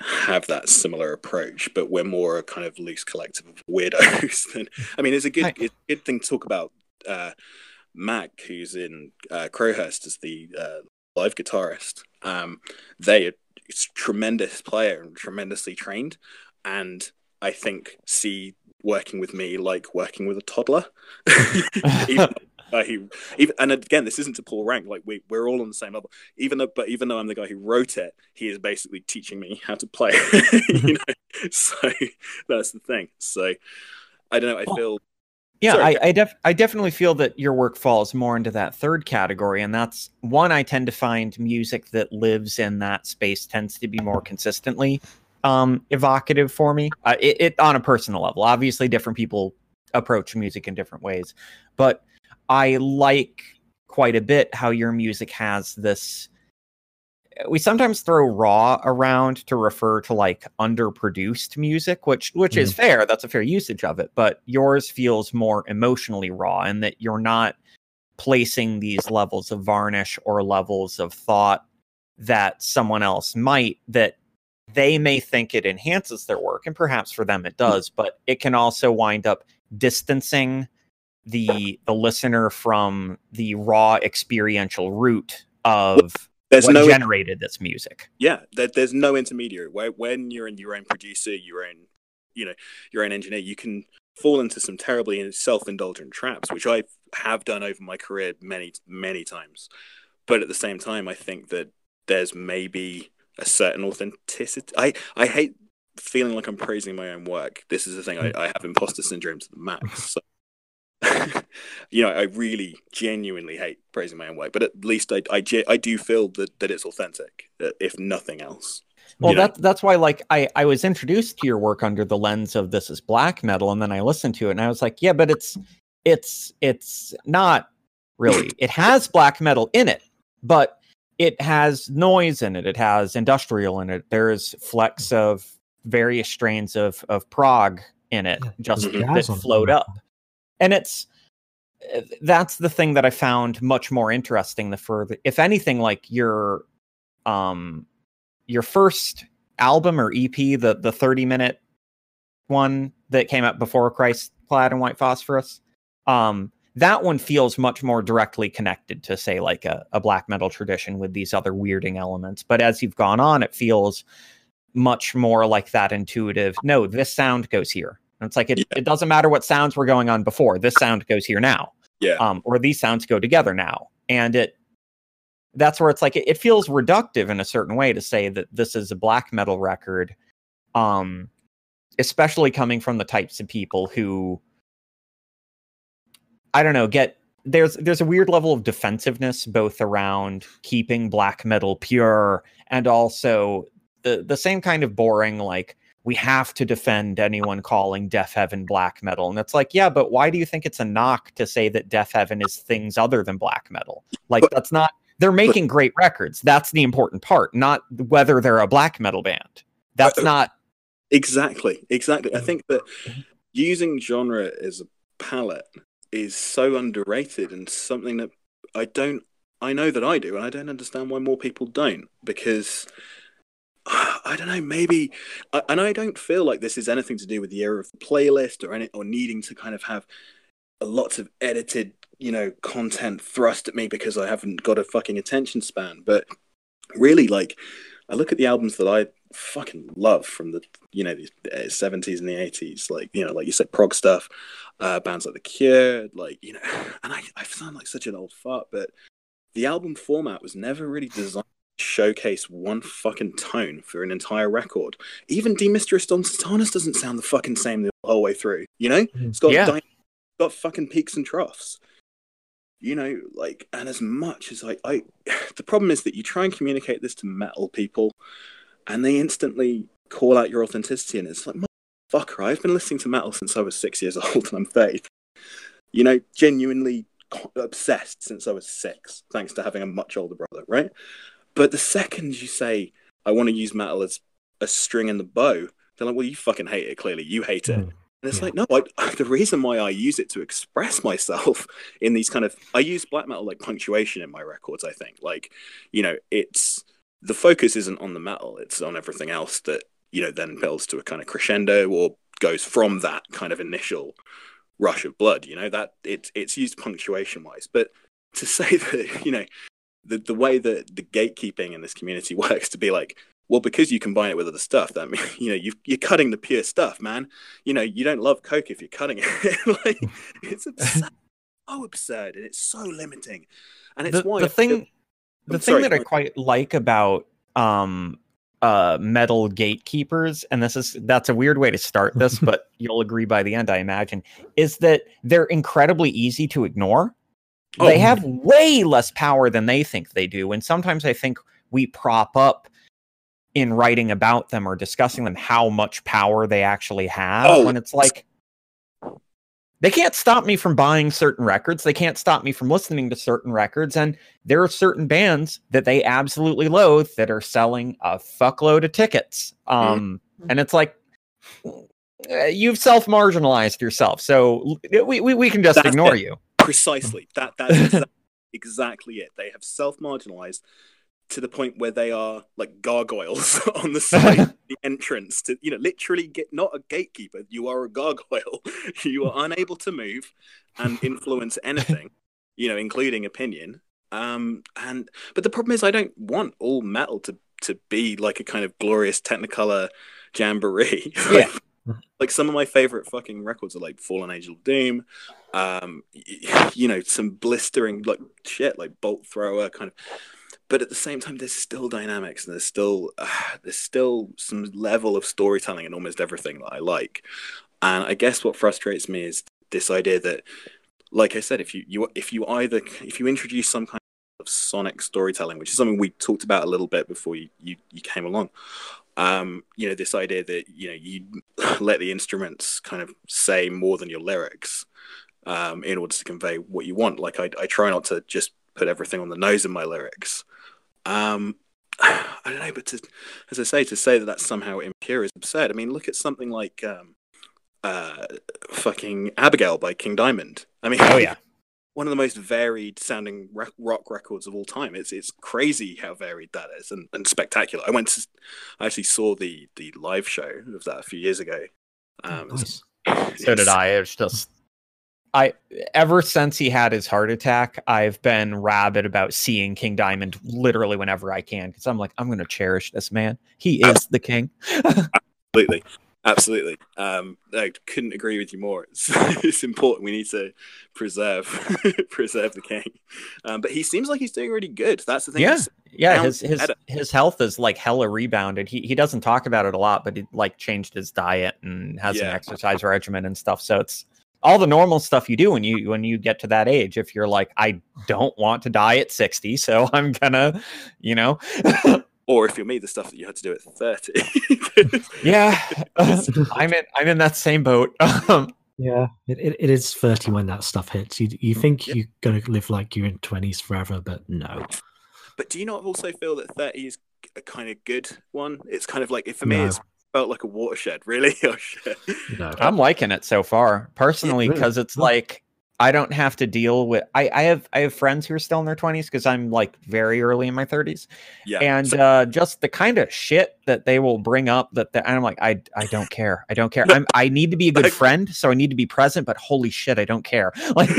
have that similar approach but we're more a kind of loose collective of weirdos <laughs> than i mean it's a good it's a good thing to talk about uh mac who's in uh crowhurst as the uh live guitarist. Um they are tremendous player and tremendously trained and i think see working with me like working with a toddler. <laughs> Even, <laughs> though he, even and again this isn't to pull rank like we, we're all on the same level even though but even though i'm the guy who wrote it he is basically teaching me how to play <laughs> you know so that's the thing so i don't know i feel Yeah, Sorry. I I, def- I definitely feel that your work falls more into that third category, and that's one I tend to find music that lives in that space tends to be more consistently um, evocative for me. Uh, it, it on a personal level, obviously, different people approach music in different ways, but I like quite a bit how your music has this. We sometimes throw raw around to refer to like underproduced music, which which is mm-hmm. fair. That's a fair usage of it. But yours feels more emotionally raw, in that you're not placing these levels of varnish or levels of thought that someone else might that they may think it enhances their work and perhaps for them it hmm. does but it can also wind up distancing the the listener from the raw experiential root of there's what no generated this music. Yeah there, there's no intermediary. Where when you're in your own producer your own you know your own engineer you can fall into some terribly self-indulgent traps which i have done over my career many many times. But at the same time i think that there's maybe a certain authenticity i i hate feeling like i'm praising my own work. This is the thing i, mm. I have imposter syndrome to the max so <laughs> you know, I really genuinely hate praising my own work, but at least I, I, I do feel that, that it's authentic, uh, if nothing else. Well, You know? that that's why like I I was introduced to your work under the lens of this is black metal, and then I listened to it and I was like, yeah, but it's it's it's not really. It has black metal in it, but it has noise in it. It has industrial in it. There's flecks of various strains of of prog in it, Yeah, just there's that jazz on float up, and it's uh, that's the thing that I found much more interesting. The further, if anything, like your um your first album or EP, the the 30 minute one that came out before Christ Clad and White Phosphorus, um, that one feels much more directly connected to say like a, a black metal tradition with these other weirding elements. But as you've gone on, it feels much more like that intuitive. No, this sound goes here. And it's like it, Yeah. it doesn't matter what sounds were going on before. This sound goes here now. Yeah. Um, or these sounds go together now. And it that's where it's like it, it feels reductive in a certain way to say that this is a black metal record. Um, especially coming from the types of people who I don't know, get there's there's a weird level of defensiveness both around keeping black metal pure and also the the same kind of boring like we have to defend anyone calling Deafheaven black metal. And it's like, yeah, but why do you think it's a knock to say that Deafheaven is things other than black metal? Like But- that's not they're making great records. That's the important part, not whether they're a black metal band. That's Uh, not Exactly, exactly. I Mhm. think that using genre as a palette is so underrated and something that I don't. I know that I do, and I don't understand why more people don't. Because <sighs> I don't know, maybe, and I don't feel like this is anything to do with the era of the playlist or any, or needing to kind of have lots of edited, you know, content thrust at me because I haven't got a fucking attention span. But really, like, I look at the albums that I fucking love from the you know the seventies and the eighties, like you know, like you said, prog stuff, uh, bands like The Cure, like you know, <sighs> and I I sound like such an old fart, but the album format was never really designed showcase one fucking tone for an entire record. Even De Mysteriis Dom Sathanas doesn't sound the fucking same the whole way through. You know, Mhm. it's got Yeah. dy- got fucking peaks and troughs. You know, like, and as much as I, I, <sighs> the problem is that you try and communicate this to metal people, and they instantly call out your authenticity, and it's like, motherfucker, I've been listening to metal since I was six years <laughs> old, and I'm thirty. You know, genuinely obsessed since I was six, thanks to having a much older brother, right? But the second you say, I want to use metal as a string in the bow, they're like, well, you fucking hate it, clearly. You hate it. Mhm. And it's Yeah. like, no, I, <laughs> the reason why I use it to express myself <laughs> in these kind of, I use black metal like punctuation in my records, I think. Like, you know, it's, the focus isn't on the metal, it's on everything else that, you know, then builds to a kind of crescendo or goes from that kind of initial rush of blood, you know, that it's, it's used punctuation wise. But to <laughs> say that, you know, the, the way that the gatekeeping in this community <laughs> works to be like, well, because you combine it with other stuff, that means <laughs> you know you you're cutting the pure stuff, man. You know you don't love Coke if you're cutting it. <laughs> like it's absurd, so absurd, and it's so limiting. And it's the, why the thing feel- the I'm thing sorry, that I quite like about um uh metal gatekeepers and this is that's a weird way to start this but you'll agree by the end I imagine is that they're incredibly easy to ignore Oh. they have way less power than they think they do and sometimes I think we prop up in writing about them or discussing them how much power they actually have Oh. when it's like they can't stop me from buying certain records. They can't stop me from listening to certain records. And there are certain bands that they absolutely loathe that are selling a fuckload of tickets. Um, And it's like, uh, you've self marginalized yourself. So we, we, we can just That's ignore it. you. Precisely. That that's exactly, <laughs> exactly it. They have self marginalized to the point where they are like gargoyles <laughs> on the side the <laughs> entrance to you know literally get not a gatekeeper. You are a gargoyle. You are unable to move and influence anything you know including opinion. Um and but the problem is i don't want all metal to to be like a kind of glorious technicolor jamboree. Yeah. <laughs> like, some of my favorite fucking records are like fallen angel of doom um you know some blistering like shit like bolt thrower kind of but at the same time there's still dynamics and there's still uh, there's still some level of storytelling in almost everything that i like and i guess what frustrates me is this idea that like i said if you, you if you either if you introduce some kind of sonic storytelling, which is something we talked about a little bit before you you, you came along. Um, you know, this idea that you know you let the instruments kind of say more than your lyrics um, in order to convey what you want. Like I, I try not to just put everything on the nose in my lyrics. Um, <sighs> I don't know, but to, as I say, to say that that's somehow impure is absurd. I mean, look at something like um, uh, fucking Abigail by King Diamond. I mean, Oh yeah. One of the most varied sounding rock records of all time. It's it's crazy how varied that is and, and spectacular. I went to, I actually saw the the live show of that a few years ago. Um, nice. So did I. It's just I ever since he had his heart attack, I've been rabid about seeing King Diamond literally whenever I can because I'm like, I'm gonna cherish this man. He is the king. <laughs> Absolutely, absolutely. Um, I couldn't agree with you more. <laughs> It's, it's important. We need to preserve <laughs> preserve the king. Um, but he seems like he's doing really good. That's the thing. Yeah. Yeah, his his better. his health is like hella rebounded. He he doesn't talk about it a lot, but he like changed his diet and has an exercise regimen and stuff. So it's all the normal stuff you do when you when you get to that age. If you're like, I don't want to die at 60, so I'm gonna, you know, <laughs> Or if you're me, the stuff that you had to do at thirty. <laughs> yeah, <laughs> I'm in I'm in that same boat. Um, <laughs> Yeah, it, it, it is 30 when that stuff hits. You you think Yeah. you're going to live like you're in 20s forever, but no. but do you not also feel that thirty is a kind of good one? It's kind of like for me, No. it's felt like a watershed. Really? oh shit. No. I'm liking it so far, personally, really? because it's Oh. like I don't have to deal with. I I have I have friends who are still in their 20s because I'm like very early in my 30s. Yeah. and So- uh, just the kind of shit that they will bring up that the, I'm like, I I don't care. I don't care. <laughs> I'm I need to be a good Like- friend, so I need to be present. But holy shit, I don't care. <laughs> Like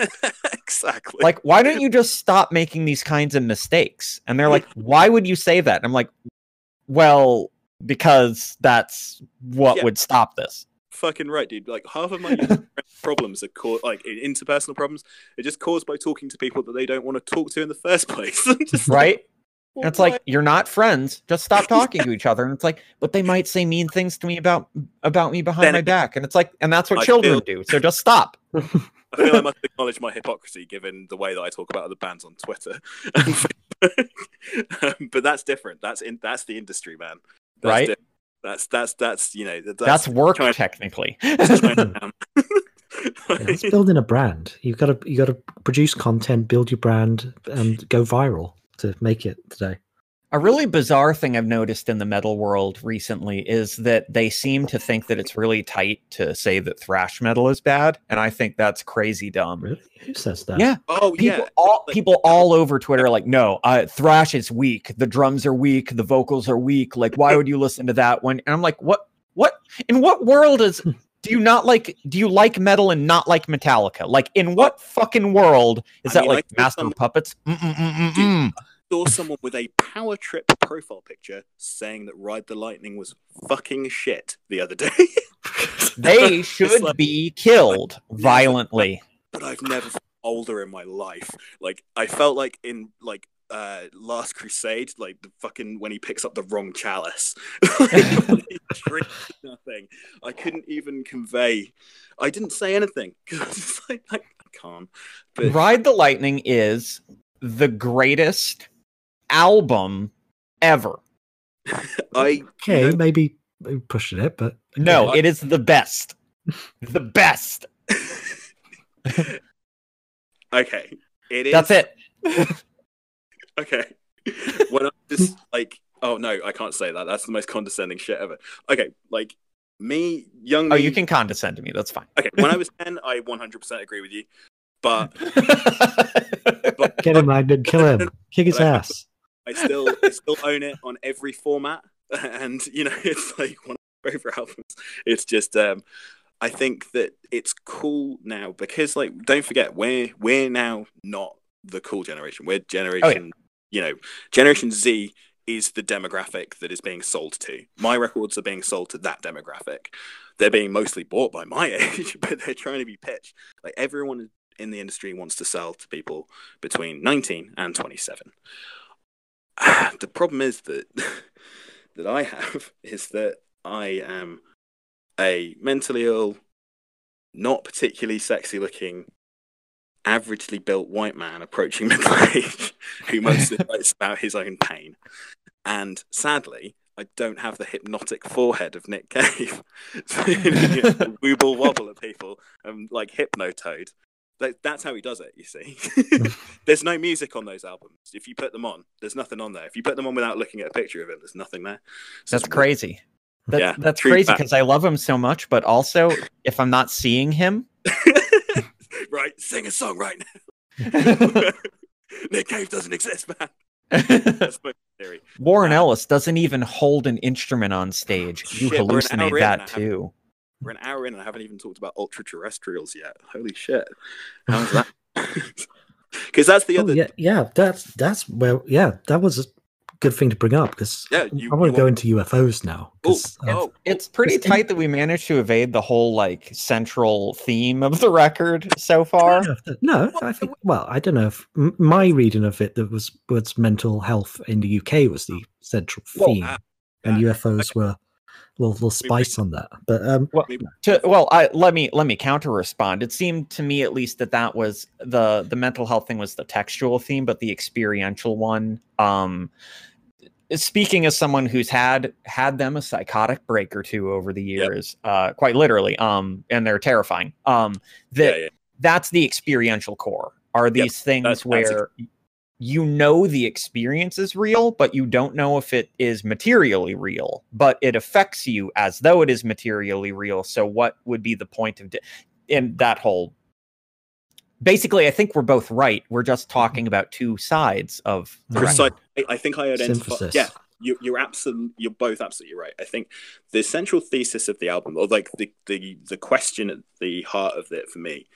<laughs> exactly. like why don't you just stop making these kinds of mistakes? And they're like, why would you say that? And I'm like, well, because that's what Yeah. would stop this, fucking right, dude. Like half of my <laughs> problems are caused, like interpersonal problems, are just caused by talking to people that they don't want to talk to in the first <laughs> place. I'm just like, right? well, And it's like you're not friends. Just stop <laughs> talking to each other. And it's like, but they might say mean things to me about about me behind Then my it- back. And it's like, and that's what I children feel- do. So just stop. I feel I must acknowledge my hypocrisy given the way that I talk about other bands on Twitter. um, but that's different. That's in that's the industry, man. That's Right? different. That's that's that's you know that- That's, work China- technically. <laughs> It's <laughs> building a brand. You've got to you got to produce content, build your brand, and go viral to make it today. A really bizarre thing I've noticed in the metal world recently is that they seem to think that it's really tight to say that thrash metal is bad, and I think that's crazy dumb. Really? Who says that? Yeah, oh people yeah, all people all over Twitter are like, no, uh, thrash is weak. The drums are weak. The vocals are weak. Like, why would you listen to that when? And I'm like, what? What? In what world is? Do you not like? Do you like metal and not like Metallica? Like, in what fucking world is I that? mean, I like Master some- Puppets? Mm-mm-mm-mm-mm. Saw someone with a power trip profile picture saying that Ride the Lightning was fucking shit the other day. <laughs> They should like- be killed violently. but I've never felt older in my life. Like I felt like in like uh Last Crusade, like the fucking when he picks up the wrong chalice. <laughs> Like, <laughs> nothing. I couldn't even convey. I didn't say anything because like, I, I can't. But Ride the Lightning is the greatest album ever. <laughs> I Okay, you know, maybe, maybe pushing it, but No, it is the best. The best. <laughs> okay. It is. That's it. <laughs> Okay. when I'm just like, oh no, I can't say that. That's the most condescending shit ever. Okay, like me, young. Oh, you can condescend to me. That's fine. Okay, when I was ten, I 100% agree with you. But but get him, Magnan, kill him, kick his ass. I still I still own it on every format, <laughs> and you know <laughs> it's like one of my favorite albums. It's just um, I think that it's cool now because like don't forget we're we're now not the cool generation. We're generation you know Generation Z is the demographic that is being sold to. My records are being sold to that demographic. They're being mostly bought by my <laughs> age, but they're trying to be pitched. Like everyone in the industry wants to sell to people between 19 and 27 <sighs> the problem is that <laughs> that I have is that I am a mentally ill, not particularly sexy looking averagely built white man approaching middle <laughs> age who mostly writes <laughs> about his own pain. And sadly, I don't have the hypnotic forehead of Nick Cave. so, you know, wobble wobble at people and like hypnotoad. That, that's how he does it, you see. <laughs> <laughs> there's no music on those albums. If you put them on, there's nothing on there. If you put them on without looking at a picture of him, there's nothing there. So That's crazy. That, Yeah, that's crazy because I love him so much, but also if I'm not seeing him, <laughs> right, sing a song right now. Nick Cave doesn't exist, man. That's my theory. Warren um, Ellis doesn't even hold an instrument on stage. Oh, you Shit, we're an hour hallucinate in and I that too. We're an hour in and I haven't even talked about ultra terrestrials yet. Holy shit. How's that? <laughs> Because that's the Oh, other. yeah, yeah, that's that's where yeah, that was a good thing to bring up because Yeah, you- I want to go into UFOs now. Oh, 'cause, oh, It's pretty It's in- tight that we managed to evade the whole like central theme of the record so far. No, I think. Well, I don't know if m- my reading of it that was was mental health in the UK was the central Well, theme, uh, and uh, UFOs were a little, little spice on that. But um, Well, to, well, I, let me let me counter respond. It seemed to me, at least, that that was the the mental health thing was the textual theme, but the experiential one. Um, speaking as someone who's had had them a psychotic break or two over the Yep. years, uh, quite literally, um, and they're terrifying. Um, that yeah, yeah. that's the experiential core. Are Yep, these things that's where you know the experience is real, but you don't know if it is materially real, but it affects you as though it is materially real. So, what would be the point of di- in that whole? Basically, I think we're both right. We're just mm-hmm. talking about two sides of the Right. Precise- I I think I identify. Yeah, you, you're absolutely. You're both absolutely right. I think the central thesis of the album, or like the the the question at the heart of it for me,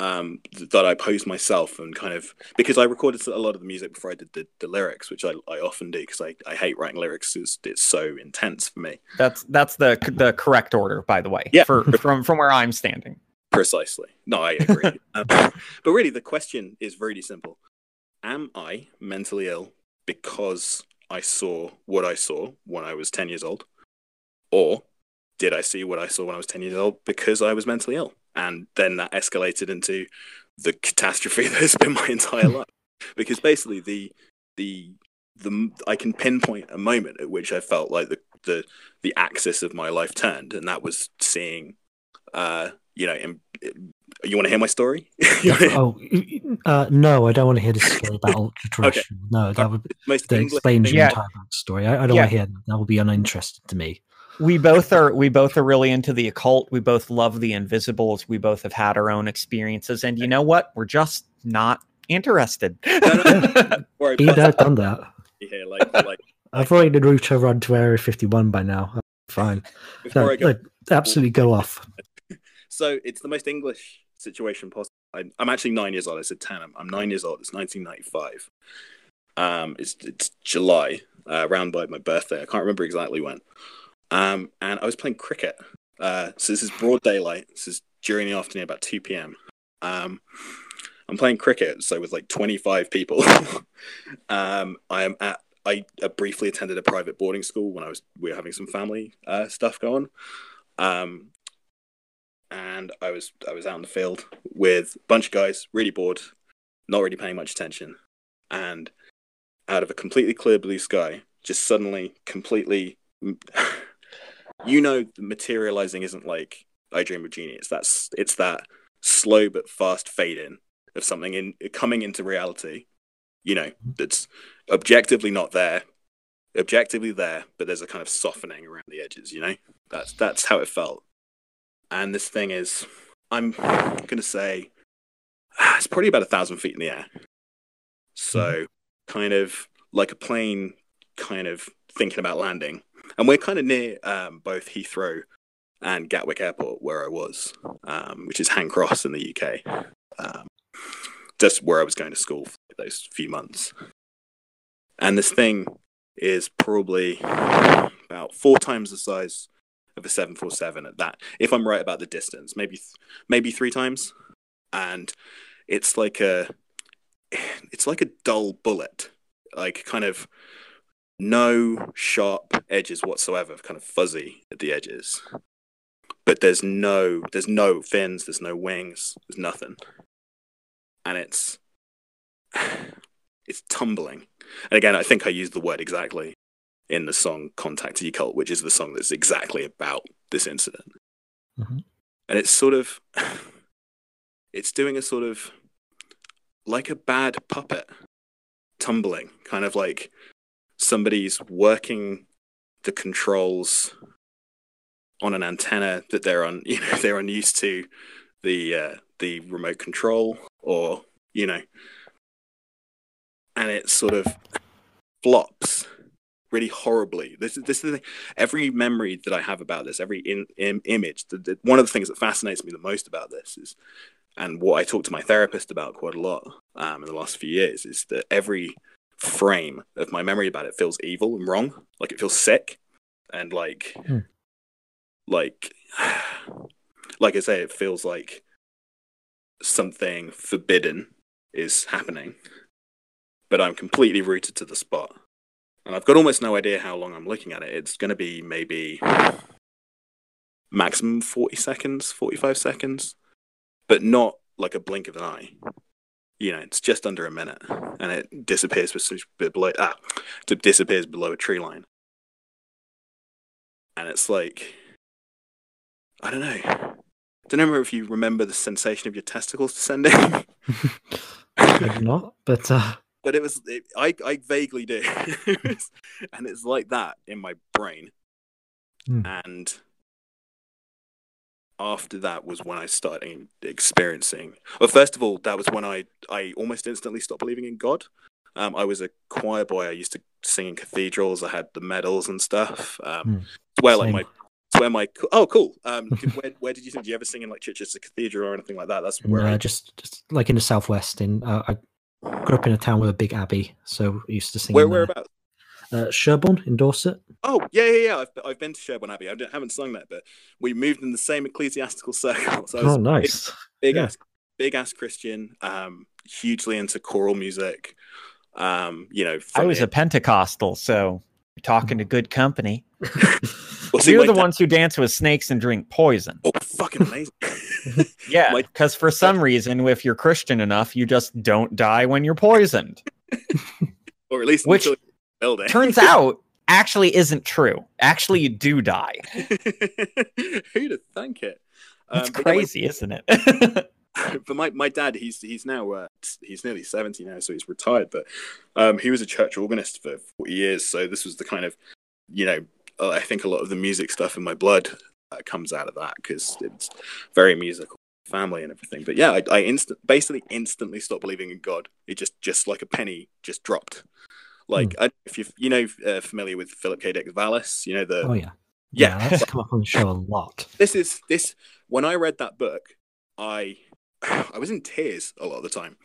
um, that I posed myself and kind of because I recorded a lot of the music before I did the, the lyrics, which I, I often do because I, I hate writing lyrics. It's, it's so intense for me. That's that's the the correct order, by the way. Yeah. For from from where I'm standing. Precisely. No, I agree. <laughs> um, but really, the question is really simple: Am I mentally ill because I saw what I saw when I was ten years old, or did I see what I saw when I was ten years old because I was mentally ill? And then that escalated into the catastrophe <laughs> that has been my entire life. Because basically, the the the I can pinpoint a moment at which I felt like the the the axis of my life turned, and that was seeing uh, you know, in, you want to hear my story? <laughs> Oh uh, no, I don't want to hear the story about ultra terrestrial. No, that would most that English explains Yeah. entire story. I, I don't Yeah. want to hear that. That will be uninteresting to me. We both are we both are really into the occult we both love the invisibles we both have had our own experiences and you know what we're just not interested <laughs> Don't worry Been there, <laughs> done that. here. Like, like <laughs> I've already did Naruto run to Area 51 by now. I'm fine. No, I go, like, absolutely go off. so it's the most English situation possible. I, I'm actually nine years old. I said ten. I'm, I'm nine years old. It's 1995. Um, it's it's July, uh, around by my birthday. I can't remember exactly when. Um, and I was playing cricket. Uh, so this is broad daylight. This is during the afternoon, about 2 p.m. Um, I'm playing cricket, so with like 25 people. <laughs> um, I am at. I briefly attended a private boarding school when I was we were having some family uh, stuff going. Um, and I was I was out in the field with a bunch of guys, really bored, not really paying much attention, and out of a completely clear blue sky, just suddenly, completely, you know, materializing isn't like I Dream of Jeannie. It's that it's that slow but fast fade in of something in coming into reality. You know, that's objectively not there, objectively there, but there's a kind of softening around the edges. You know, that's that's how it felt. And this thing is, I'm gonna say, ah, it's probably about a thousand feet in the air. So, kind of like a plane, kind of thinking about landing. And we're kind of near um, both Heathrow and Gatwick Airport, where I was, um, which is Handcross in the UK. Um, just where I was going to school for those few months. And this thing is probably about four times the size of a 747 at that. If I'm right about the distance, maybe maybe three times. And it's like a <sighs> it's like a dull bullet, like kind of no sharp edges whatsoever, kind of fuzzy at the edges. But there's no there's no fins, there's no wings, there's nothing. and it's <sighs> it's tumbling. And again, I think I used the word exactly in the song "Contact Occult," which is the song that's exactly about this incident. Mhm. And it's sort of <sighs> it's doing a sort of like a bad puppet tumbling, kind of like somebody's working the controls on an antenna that they're on <laughs> you know they're unused to the uh, the remote control or you know and it sort of flops really horribly. This is this is the every memory that i have about this every in, in, image the, the, one of the things that fascinates me the most about this is and what i talk to my therapist about quite a lot um, in the last few years is that every frame of my memory about it feels evil and wrong. Like it feels sick and like Hmm. like <sighs> like i say it feels like something forbidden is happening but i'm completely rooted to the spot. And i've got almost no idea how long i'm looking at it. It's going to be maybe maximum 40 seconds 45 seconds but not like a blink of an eye you know it's just under a minute and it disappears with below ah it disappears below a tree line and it's like i don't know I don't remember if you remember the sensation of your testicles descending <laughs> Maybe not, but uh, but it was it, I I vaguely do, <laughs> and it's like that in my brain. Hmm. And after that was when I started experiencing. Well, first of all, that was when I I almost instantly stopped believing in God. Um, I was a choir boy. I used to sing in cathedrals. I had the medals and stuff. Um, it's where like my it's where my oh cool. Um, <laughs> where where did you think? Did you ever sing in like Chichester Cathedral or anything like that? That's where uh, I just just like in the southwest. In uh, I grew up in a town with a big abbey, so I used to sing. where whereabouts. Uh, Sherborne in Dorset. Oh yeah, yeah, yeah. I've, I've been to Sherborne Abbey. I don't- haven't sung that, but we moved in the same ecclesiastical <laughs> circle. So I was Oh, nice. big, big Yeah. ass, big ass Christian. Um, hugely into choral music. Um, you know, I was the- a Pentecostal, so you're talking to good company. <laughs> well, see, You're the dad- ones who dance with snakes and drink poison. Oh, fucking amazing! <laughs> Yeah, My- because for some reason, if you're Christian enough, you just don't die when you're poisoned. or at least Which until you build it. Turns <laughs> out, actually isn't true. Actually, you do die. <laughs> Who'd have thunk it? That's Um, but yeah, crazy, isn't it? <laughs> but my, my dad he's he's now uh, he's nearly 70 now so he's retired but um, he was a church organist for 40 years so this was the kind of you know uh, i think a lot of the music stuff in my blood uh, comes out of that because it's very musical family and everything but yeah i, I instant basically instantly stopped believing in god it just just like a penny just dropped like I, if you you know uh, familiar with philip k. Dick's Valis, you know the Oh yeah, yeah, that's come up on the show a lot. <laughs> this is this when I read that book, I <sighs> I was in tears a lot of the time.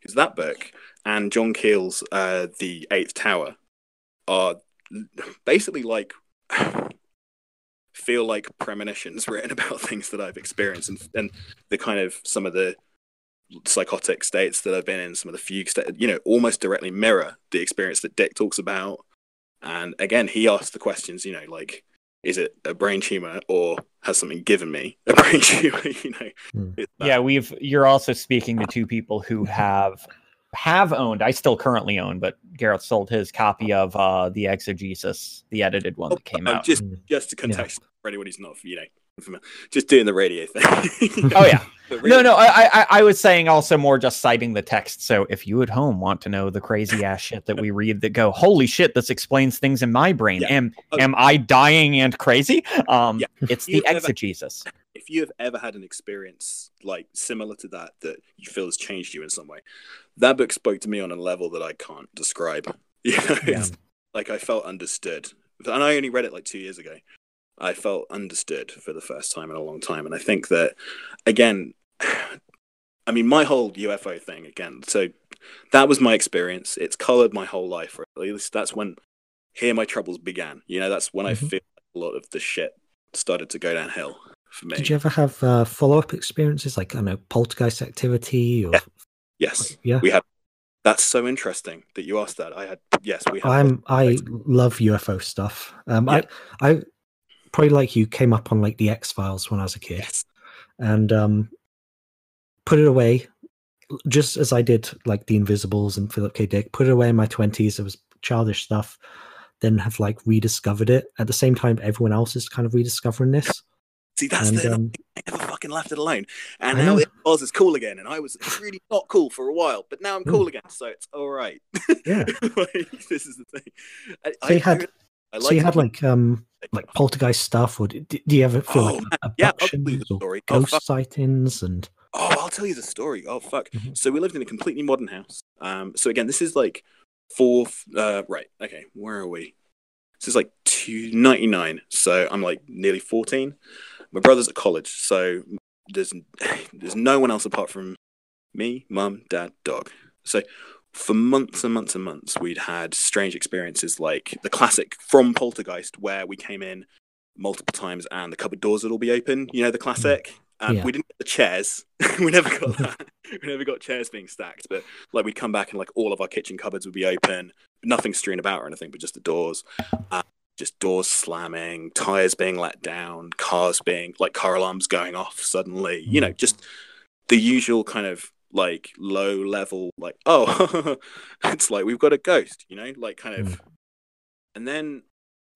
Because that book and John Keel's uh, The Eighth Tower are basically like <sighs> feel like premonitions <laughs> written about things that I've experienced and, and the kind of some of the psychotic states that I've been in, some of the fugue states, you know, almost directly mirror the experience that Dick talks about. And again, he asks the questions, you know, like, is it a brain tumor or has something given me a <laughs> brain tumor? <laughs> you know, Hmm. That- yeah, we've. You're also speaking to two people who have have owned. I still currently own, but Gareth sold his copy of uh the Exegesis, the edited one that came Um, out. just Mm. just to contextualize for anyone who's not, you know, familiar, just doing the radio thing. <laughs> Oh yeah. <laughs> No, no, I, I, I was saying also more just citing the text. So if you at home want to know the crazy ass shit that we read, that go, holy shit, this explains things in my brain. Yeah. Am Oh. am I dying and crazy? Um, Yeah. it's You've the ever- exegesis. if you have ever had an experience like similar to that that you feel has changed you in some way, that book spoke to me on a level that I can't describe. <laughs> You know, it's like I felt understood, and I only read it like two years ago. I felt understood for the first time in a long time, and I think that again, <sighs> I mean, my whole UFO thing again. So that was my experience. It's colored my whole life. Or at least that's when here my troubles began. You know, that's when I Mhm. feel like a lot of the shit started to go downhill for me. Did you ever have uh, follow up experiences like I don't know poltergeist activity or Yeah. Yes, yeah? we had. That's so interesting that you asked that. I had yes, we. I'm I love UFO stuff. Um, I I probably like you came up on like the X Files when I was a kid, yes, and um, put it away just as I did like the Invisibles and Philip K. Dick, put it away in my twenties. It was childish stuff. Then have like rediscovered it at the same time. Everyone else is kind of rediscovering this. See, that's And, the um, I never fucking left it alone. And I now know. it was is cool again, and I was really not cool for a while, but now I'm Mm. cool again, so it's all right. Yeah. <laughs> like, this is the thing. I, So you had- I, so you had like um like poltergeist stuff, or did, do you ever feel Oh, like. <laughs> Yeah, I'll tell you abductions or. Oh, ghost sightings and Oh, I'll tell you the story. Oh fuck! Mhm. So we lived in a completely modern house. Um, so again, this is like fourth. Uh, right. Okay. Where are we? This is like two ninety nine. So I'm like nearly fourteen. My brother's at college, so there's <laughs> there's no one else apart from me, mum, dad, dog. So for months and months and months, we'd had strange experiences like the classic from Poltergeist, where we came in multiple times and the cupboard doors would all be open. You know the classic. Um, Yeah. We didn't get the chairs. <laughs> we never got that. we never got chairs being stacked. But like we'd come back and like all of our kitchen cupboards would be open, nothing strewn about or anything, but just the doors. Uh, just doors slamming, tires being let down, cars being like car alarms going off suddenly. You know, just the usual kind of like low level, like <laughs> oh, <laughs> it's like we've got a ghost. You know, like kind of. Hmm. And then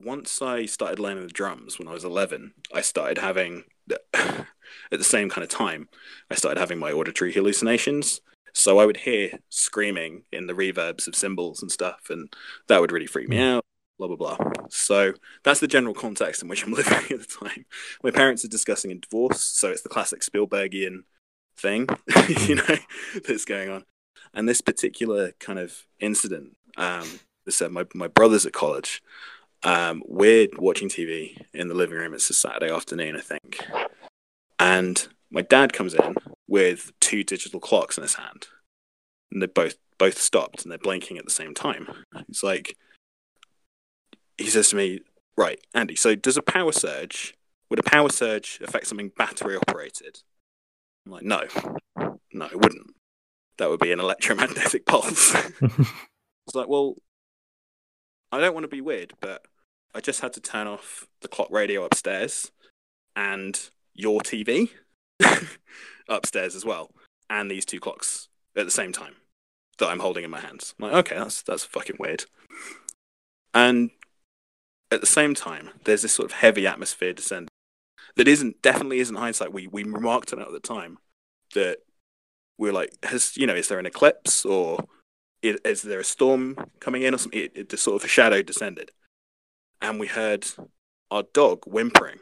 once I started learning the drums when I was 11, I started having, <laughs> at the same kind of time, I started having my auditory hallucinations. So I would hear screaming in the reverbs of cymbals and stuff, and that would really freak me hmm. out, blah, blah, blah. So that's the general context in which I'm living at the time. My parents are discussing a divorce, so it's the classic Spielbergian thing, <laughs> you know, that's going on. And this particular kind of incident, um, this, uh, my, my brother's at college, um, we're watching TV in the living room. It's a Saturday afternoon, I think. And my dad comes in with two digital clocks in his hand. And they both both stopped and they're blinking at the same time. He's like he says to me, Right, Andy, so does a power surge would a power surge affect something battery operated? I'm like, no. No, it wouldn't. That would be an electromagnetic <laughs> pulse. <laughs> It's like, well, I don't want to be weird, but I just had to turn off the clock radio upstairs and your TV <laughs> upstairs as well, and these two clocks at the same time that I'm holding in my hands. I'm like, okay, that's that's fucking weird. And at the same time, there's this sort of heavy atmosphere descending that isn't definitely isn't hindsight. We we remarked on it at the time that we're like, has you know, is there an eclipse or is, is there a storm coming in or something? It, it just sort of a shadow descended, and we heard our dog whimpering.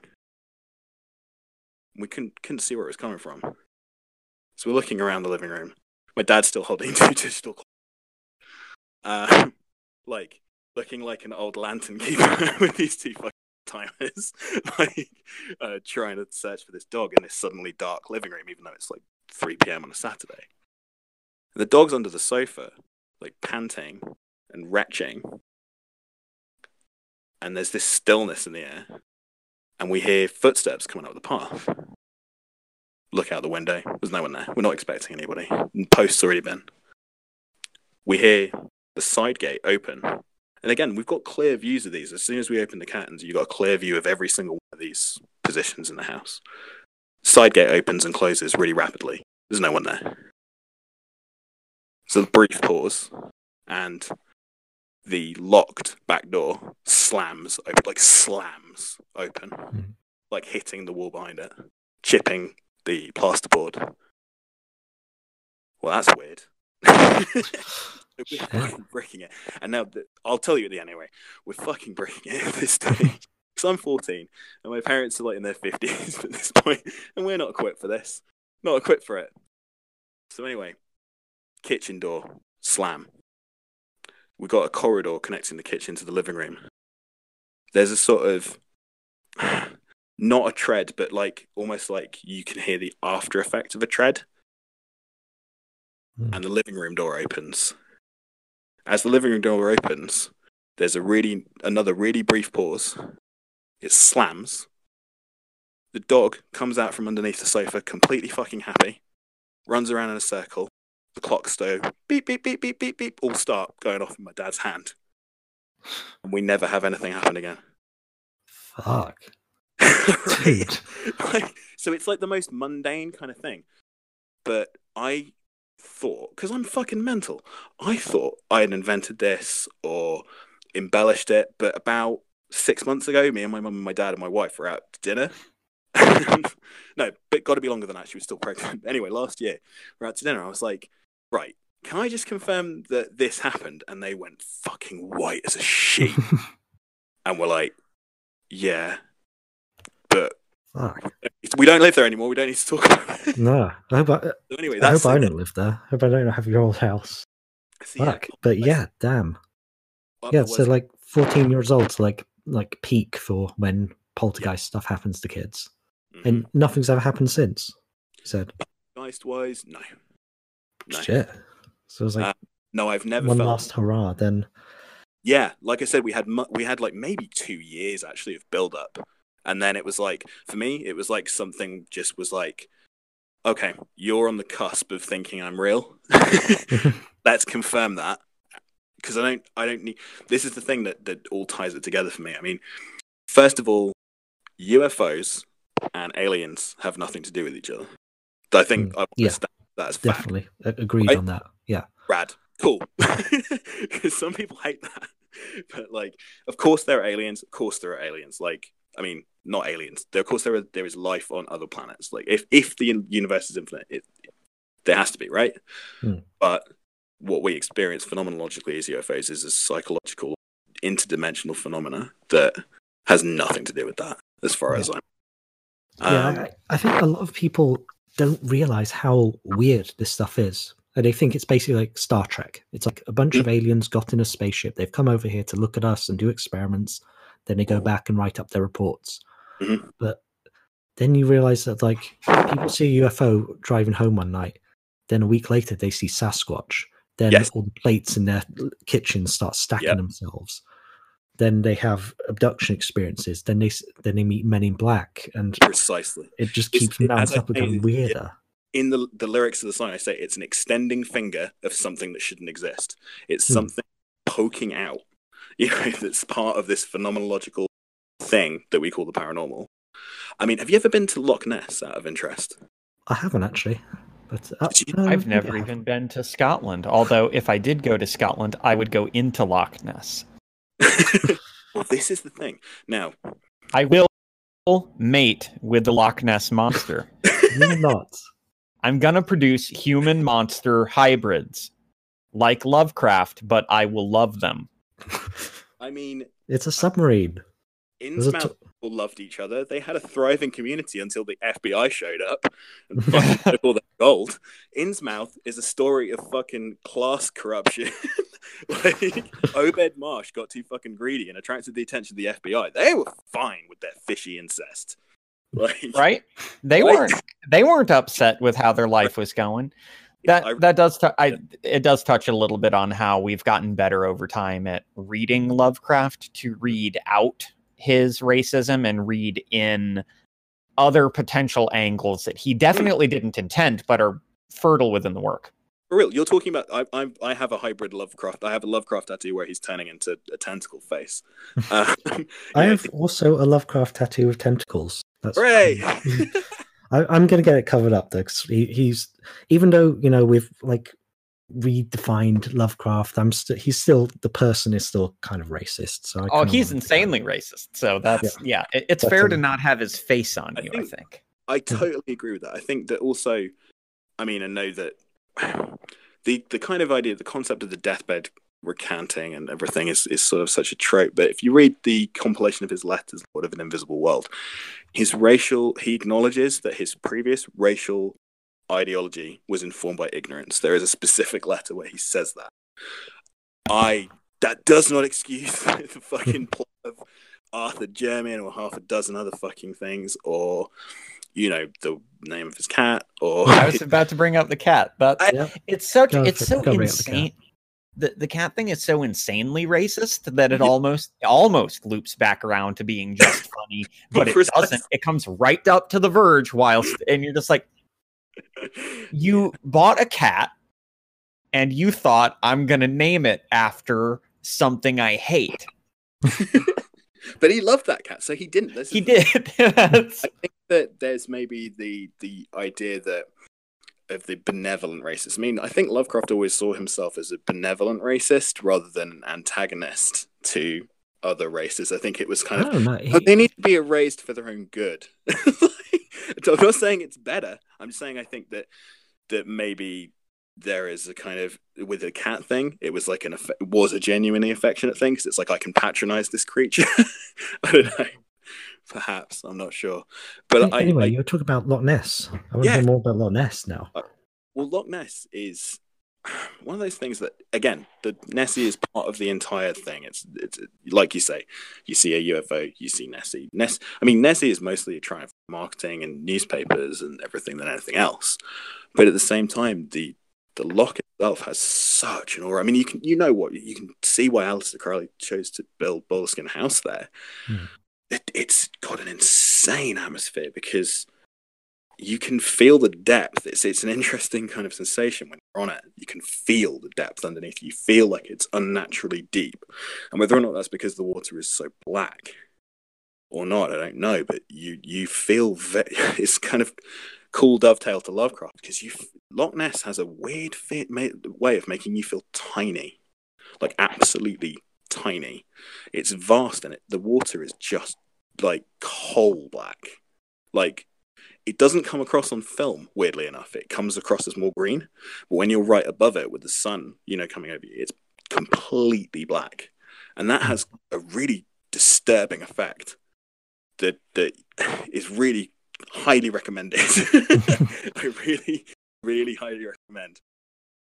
We couldn't couldn't see where it was coming from, so we're looking around the living room. My dad's still holding <laughs> two digital, uh, <laughs> like looking like an old lantern keeper <laughs> with these two fucking timers, <laughs> like uh, trying to search for this dog in this suddenly dark living room, even though it's like 3 p.m. on a Saturday. And the dog's under the sofa, like panting and retching. And there's this stillness in the air. And we hear footsteps coming up the path. Look out the window. There's no one there. We're not expecting anybody. And post's already been. We hear the side gate open. And again, we've got clear views of these. As soon as we open the curtains, you've got a clear view of every single one of these positions in the house. Side gate opens and closes really rapidly. There's no one there. So brief pause, and the locked back door slams open, like slams open, Mhm. like hitting the wall behind it, chipping the plasterboard. Well, that's weird. <laughs> <laughs> we're fucking breaking it, and now the, I'll tell you at the end anyway. We're fucking breaking it <laughs> at this stage. <laughs> Because I'm 14, and my parents are like in their 50s <laughs> at this point, and we're not equipped for this. Not equipped for it. So anyway, kitchen door slam. We got a corridor connecting the kitchen to the living room. There's a sort of <sighs> not a tread, but like almost like you can hear the after effect of a tread. Hmm. And the living room door opens. As the living room door opens, there's a really another really brief pause. It slams. The dog comes out from underneath the sofa, completely fucking happy, runs around in a circle. The clock stove, beep, beep, beep, beep, beep, beep, all start going off in my dad's hand. And we never have anything happen again. Fuck. <laughs> Right? Like, so it's like the most mundane kind of thing. But I thought, because I'm fucking mental, I thought I had invented this or embellished it, but about six months ago, me and my mum and my dad and my wife were out to dinner. <laughs> no, but got to be longer than that. She was still pregnant. <laughs> Anyway, last year, we're out to dinner. I was like, right, can I just confirm that this happened? And they went fucking white as a sheet. <laughs> and we're like, yeah, Fuck. we don't live there anymore. We don't need to talk about it. No, I hope I, <laughs> So anyway, I hope I don't live there. I hope I don't have your old house. So, Fuck. But yeah, damn. Yeah, so like 14 years old like like peak for when poltergeist stuff happens to kids, Mhm. and nothing's ever happened since. He said, Geist wise, no, no, "Shit." So it was like Uh, no. I've never one felt. last hurrah. Then Yeah, like I said, we had mu- we had like maybe two years actually of build up, and then it was like for me, it was like something just was like, okay, you're on the cusp of thinking I'm real. <laughs> Let's confirm that because I don't I don't need. This is the thing that that all ties it together for me. I mean, first of all, UFOs and aliens have nothing to do with each other. I think Mm, I yeah. understand that as fact. definitely agreed on that. Yeah, rad, cool. <laughs> Because some people hate that, <laughs> but like, of course there are aliens. Of course there are aliens. Like, I mean, not aliens. There, of course, there are, there is life on other planets. Like, if if the universe is infinite, it, there has to be, right? Hmm. But what we experience phenomenologically as UFOs is a psychological, interdimensional phenomena that has nothing to do with that, as far Yeah. as I'm. yeah. Um, I, I think a lot of people don't realize how weird this stuff is. And they think it's basically like Star Trek. It's like a bunch of aliens got in a spaceship. They've come over here to look at us and do experiments. Then they go back and write up their reports. Mhm. But then you realize that like people see a UFO driving home one night. Then a week later they see Sasquatch. Then Yes. all the plates in their kitchen start stacking Yep. themselves. Then they have abduction experiences. Then they then they meet Men in Black, and precisely. it just keeps it- mounting up and say, getting it- weirder. in the the lyrics of the song, I say it's an extending finger of something that shouldn't exist. It's Hmm. something poking out, <laughs> you know, that's part of this phenomenological thing that we call the paranormal. I mean, have you ever been to Loch Ness out of interest? I haven't actually, but uh, you- uh, I've never I even been to Scotland. Although, if I did go to Scotland, I would go into Loch Ness. <laughs> well, this is the thing. Now, I will mate with the Loch Ness monster. <laughs> You're not. I'm gonna produce human monster hybrids, like Lovecraft, but I will love them. I mean, It's a submarine. Innsmouth t- people loved each other. They had a thriving community until the FBI showed up and fucking <laughs> took all their gold. Innsmouth is a story of fucking class corruption. <laughs> like Obed Marsh got too fucking greedy and attracted the attention of the FBI. They were fine with their fishy incest. <laughs> Like, right? They Right. weren't. They weren't upset with how their life was going. That I- that does. tou- I it does touch a little bit on how we've gotten better over time at reading Lovecraft to read out his racism and read in other potential angles that he definitely didn't intend, but are fertile within the work. For real, you're talking about. I, I, I have a hybrid Lovecraft. I have a Lovecraft tattoo where he's turning into a tentacle face. <laughs> Um, I have also a Lovecraft tattoo with tentacles. That's Hooray! <laughs> I, I'm gonna get it covered up though, 'cause he, he's even though you know we've like redefined Lovecraft, I'm still he's still the person is still kind of racist. So I Oh, he's wanted to kind insanely of- racist. So that's yeah. it- it's That's fair a- to um, not have his face on I you. I think- think. I mm-hmm. totally agree with that. I think that also, I mean, I know that <sighs> the the kind of idea, the concept of the deathbed recanting and everything is, is sort of such a trope. But if you read the compilation of his letters, Lord of an Invisible World, his racial, he acknowledges that his previous racial ideology was informed by ignorance. There is a specific letter where he says that. I that does not excuse <laughs> the fucking plot of Arthur Jermyn or half a dozen other fucking things, or you know the name of his cat, or I was about to bring up the cat, but I- Yeah. it's such Go it's for- so go bring up the cat. insane. The, the cat thing is so insanely racist that it mm-hmm. almost almost loops back around to being just <laughs> funny, but it Precisely. doesn't. It comes right up to the verge whilst and you're just like you bought a cat and you thought I'm gonna name it after something I hate. <laughs> but he loved that cat, so he didn't. This He did. <laughs> I think that there's maybe the the idea that of the benevolent racist. I mean, I think Lovecraft always saw himself as a benevolent racist rather than an antagonist to other races. I think it was kind of Oh, no, oh, he- they need to be erased for their own good. <laughs> I'm not saying it's better. I'm just saying I think that that maybe there is a kind of with the cat thing. It was like an affe- was a genuinely affectionate thing because it's like I can patronize this creature. <laughs> I don't know. Perhaps I'm not sure, but anyway, I you were talking about Loch Ness. I want to Yeah. hear more about Loch Ness now. Uh, well, Loch Ness is <sighs> one of those things that, again, the Nessie is part of the entire thing. It's, it's like you say, you see a UFO, you see Nessie. Ness, I mean, Nessie is mostly a triumph of marketing and newspapers and everything than anything else. But at the same time, the the loch itself has such an aura. I mean, you can you know what you can see why Aleister Crowley chose to build Boleskine House there. Hmm. It, it's got an insane atmosphere because you can feel the depth. It's it's an interesting kind of sensation when you're on it. You can feel the depth underneath. You feel like it's unnaturally deep, and whether or not that's because the water is so black or not, I don't know. But you you feel ve- <laughs> it's kind of cool dovetail to Lovecraft because you Loch Ness has a weird fit, ma- way of making you feel tiny, like absolutely tiny. It's vast and it the water is just like coal black, like it doesn't come across on film weirdly enough it comes across as more green but when you're right above it with the sun you know coming over you it's completely black and that has a really disturbing effect that that is really highly recommended <laughs> i really really highly recommend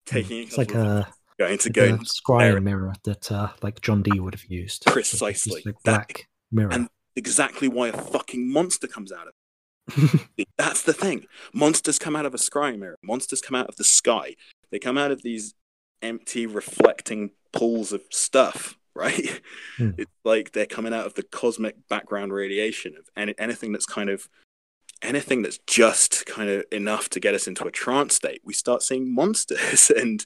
taking It's like a, going to like go a and scrying mirror that uh, like John Dee would have used. Precisely. Just a That- mirror. and exactly why a fucking monster comes out of it. <laughs> That's the thing. Monsters come out of a scrying mirror. Monsters come out of the sky. They come out of these empty, reflecting pools of stuff, <laughs> right? Hmm. It's like they're coming out of the cosmic background radiation of any, anything that's kind of anything that's just kind of enough to get us into a trance state. We start seeing monsters <laughs> and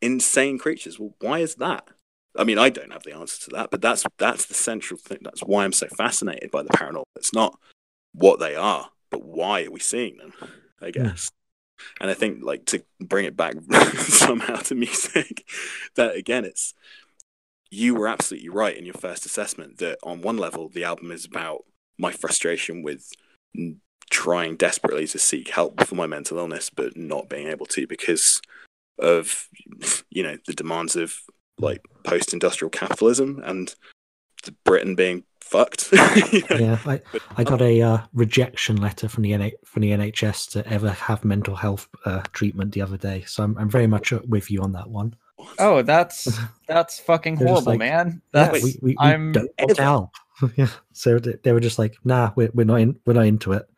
insane creatures. Well, why is that? I mean, I don't have the answer to that, but that's that's the central thing. That's why I'm so fascinated by the paranormal. It's not what they are, but why are we seeing them? I hmm. guess. And I think, like, to bring it back <laughs> somehow to music, <laughs> that again, it's you were absolutely right in your first assessment that on one level, the album is about my frustration with trying desperately to seek help for my mental illness, but not being able to because of, you know, the demands of like post-industrial capitalism and Britain being fucked. you <laughs> know? yeah, I, I got a uh, rejection letter from the NH- from the NHS to ever have mental health uh, treatment the other day. So I'm, I'm very much uh, with you on that one. What? Oh, that's <laughs> that's fucking horrible, like, man. Yeah, That's we, we, we I'm don't want help. <laughs> yeah, so they, they were just like, nah, we're, we're not in, we're not into it.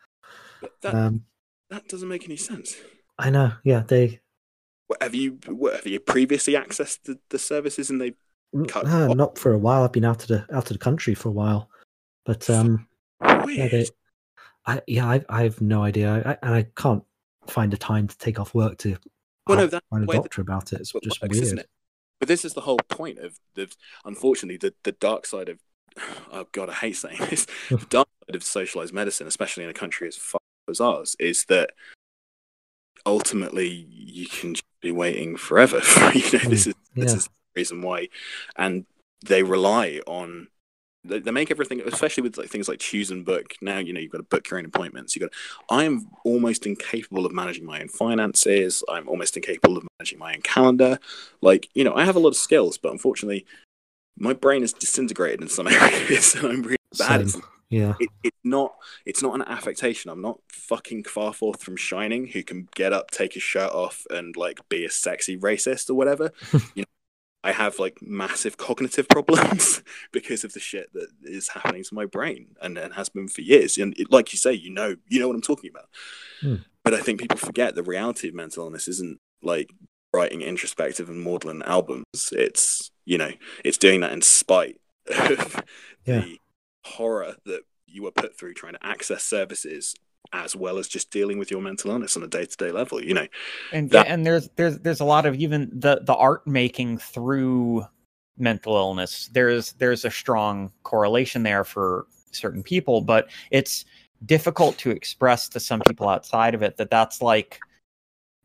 That, Um, that doesn't make any sense. I know. Yeah, they What, have you what, have you previously accessed the, the services and they Cut no, not for a while. I've been out of the out of the country for a while, but um, yeah, weird? they, I yeah, I, I have no idea, I, and I can't find the time to take off work to Well, no, that's find a the doctor about it. It's just works, weird. it? But this is the whole point of the unfortunately the, the dark side of <sighs> oh god, I hate saying this. <laughs> the dark side of socialized medicine, especially in a country as far as ours, is that ultimately you can be waiting forever. <laughs> you know, this is this Yeah. is the reason why, and they rely on. They, they make everything, especially with like things like choose and book. Now you know you've got to book your own appointments. You got. To, I am almost incapable of managing my own finances. I'm almost incapable of managing my own calendar. Like you know, I have a lot of skills, but unfortunately, my brain is disintegrated in some <laughs> areas, and I'm really bad. Same. Yeah, it, it's not it's not an affectation. I'm not fucking Kvarforth from Shining, who can get up, take his shirt off, and like be a sexy racist or whatever. you <laughs> know, I have like massive cognitive <laughs> problems because of the shit that is happening to my brain and, and has been for years. And it, like you say, you know, you know what I'm talking about. Hmm. But I think people forget the reality of mental illness isn't like writing introspective and maudlin albums. It's you know, it's doing that in spite of Yeah. the horror that you were put through trying to access services as well as just dealing with your mental illness on a day-to-day level you know? And that- and there's there's there's a lot of even the the art making through mental illness there's there's a strong correlation there for certain people but it's difficult to express to some people outside of it that that's like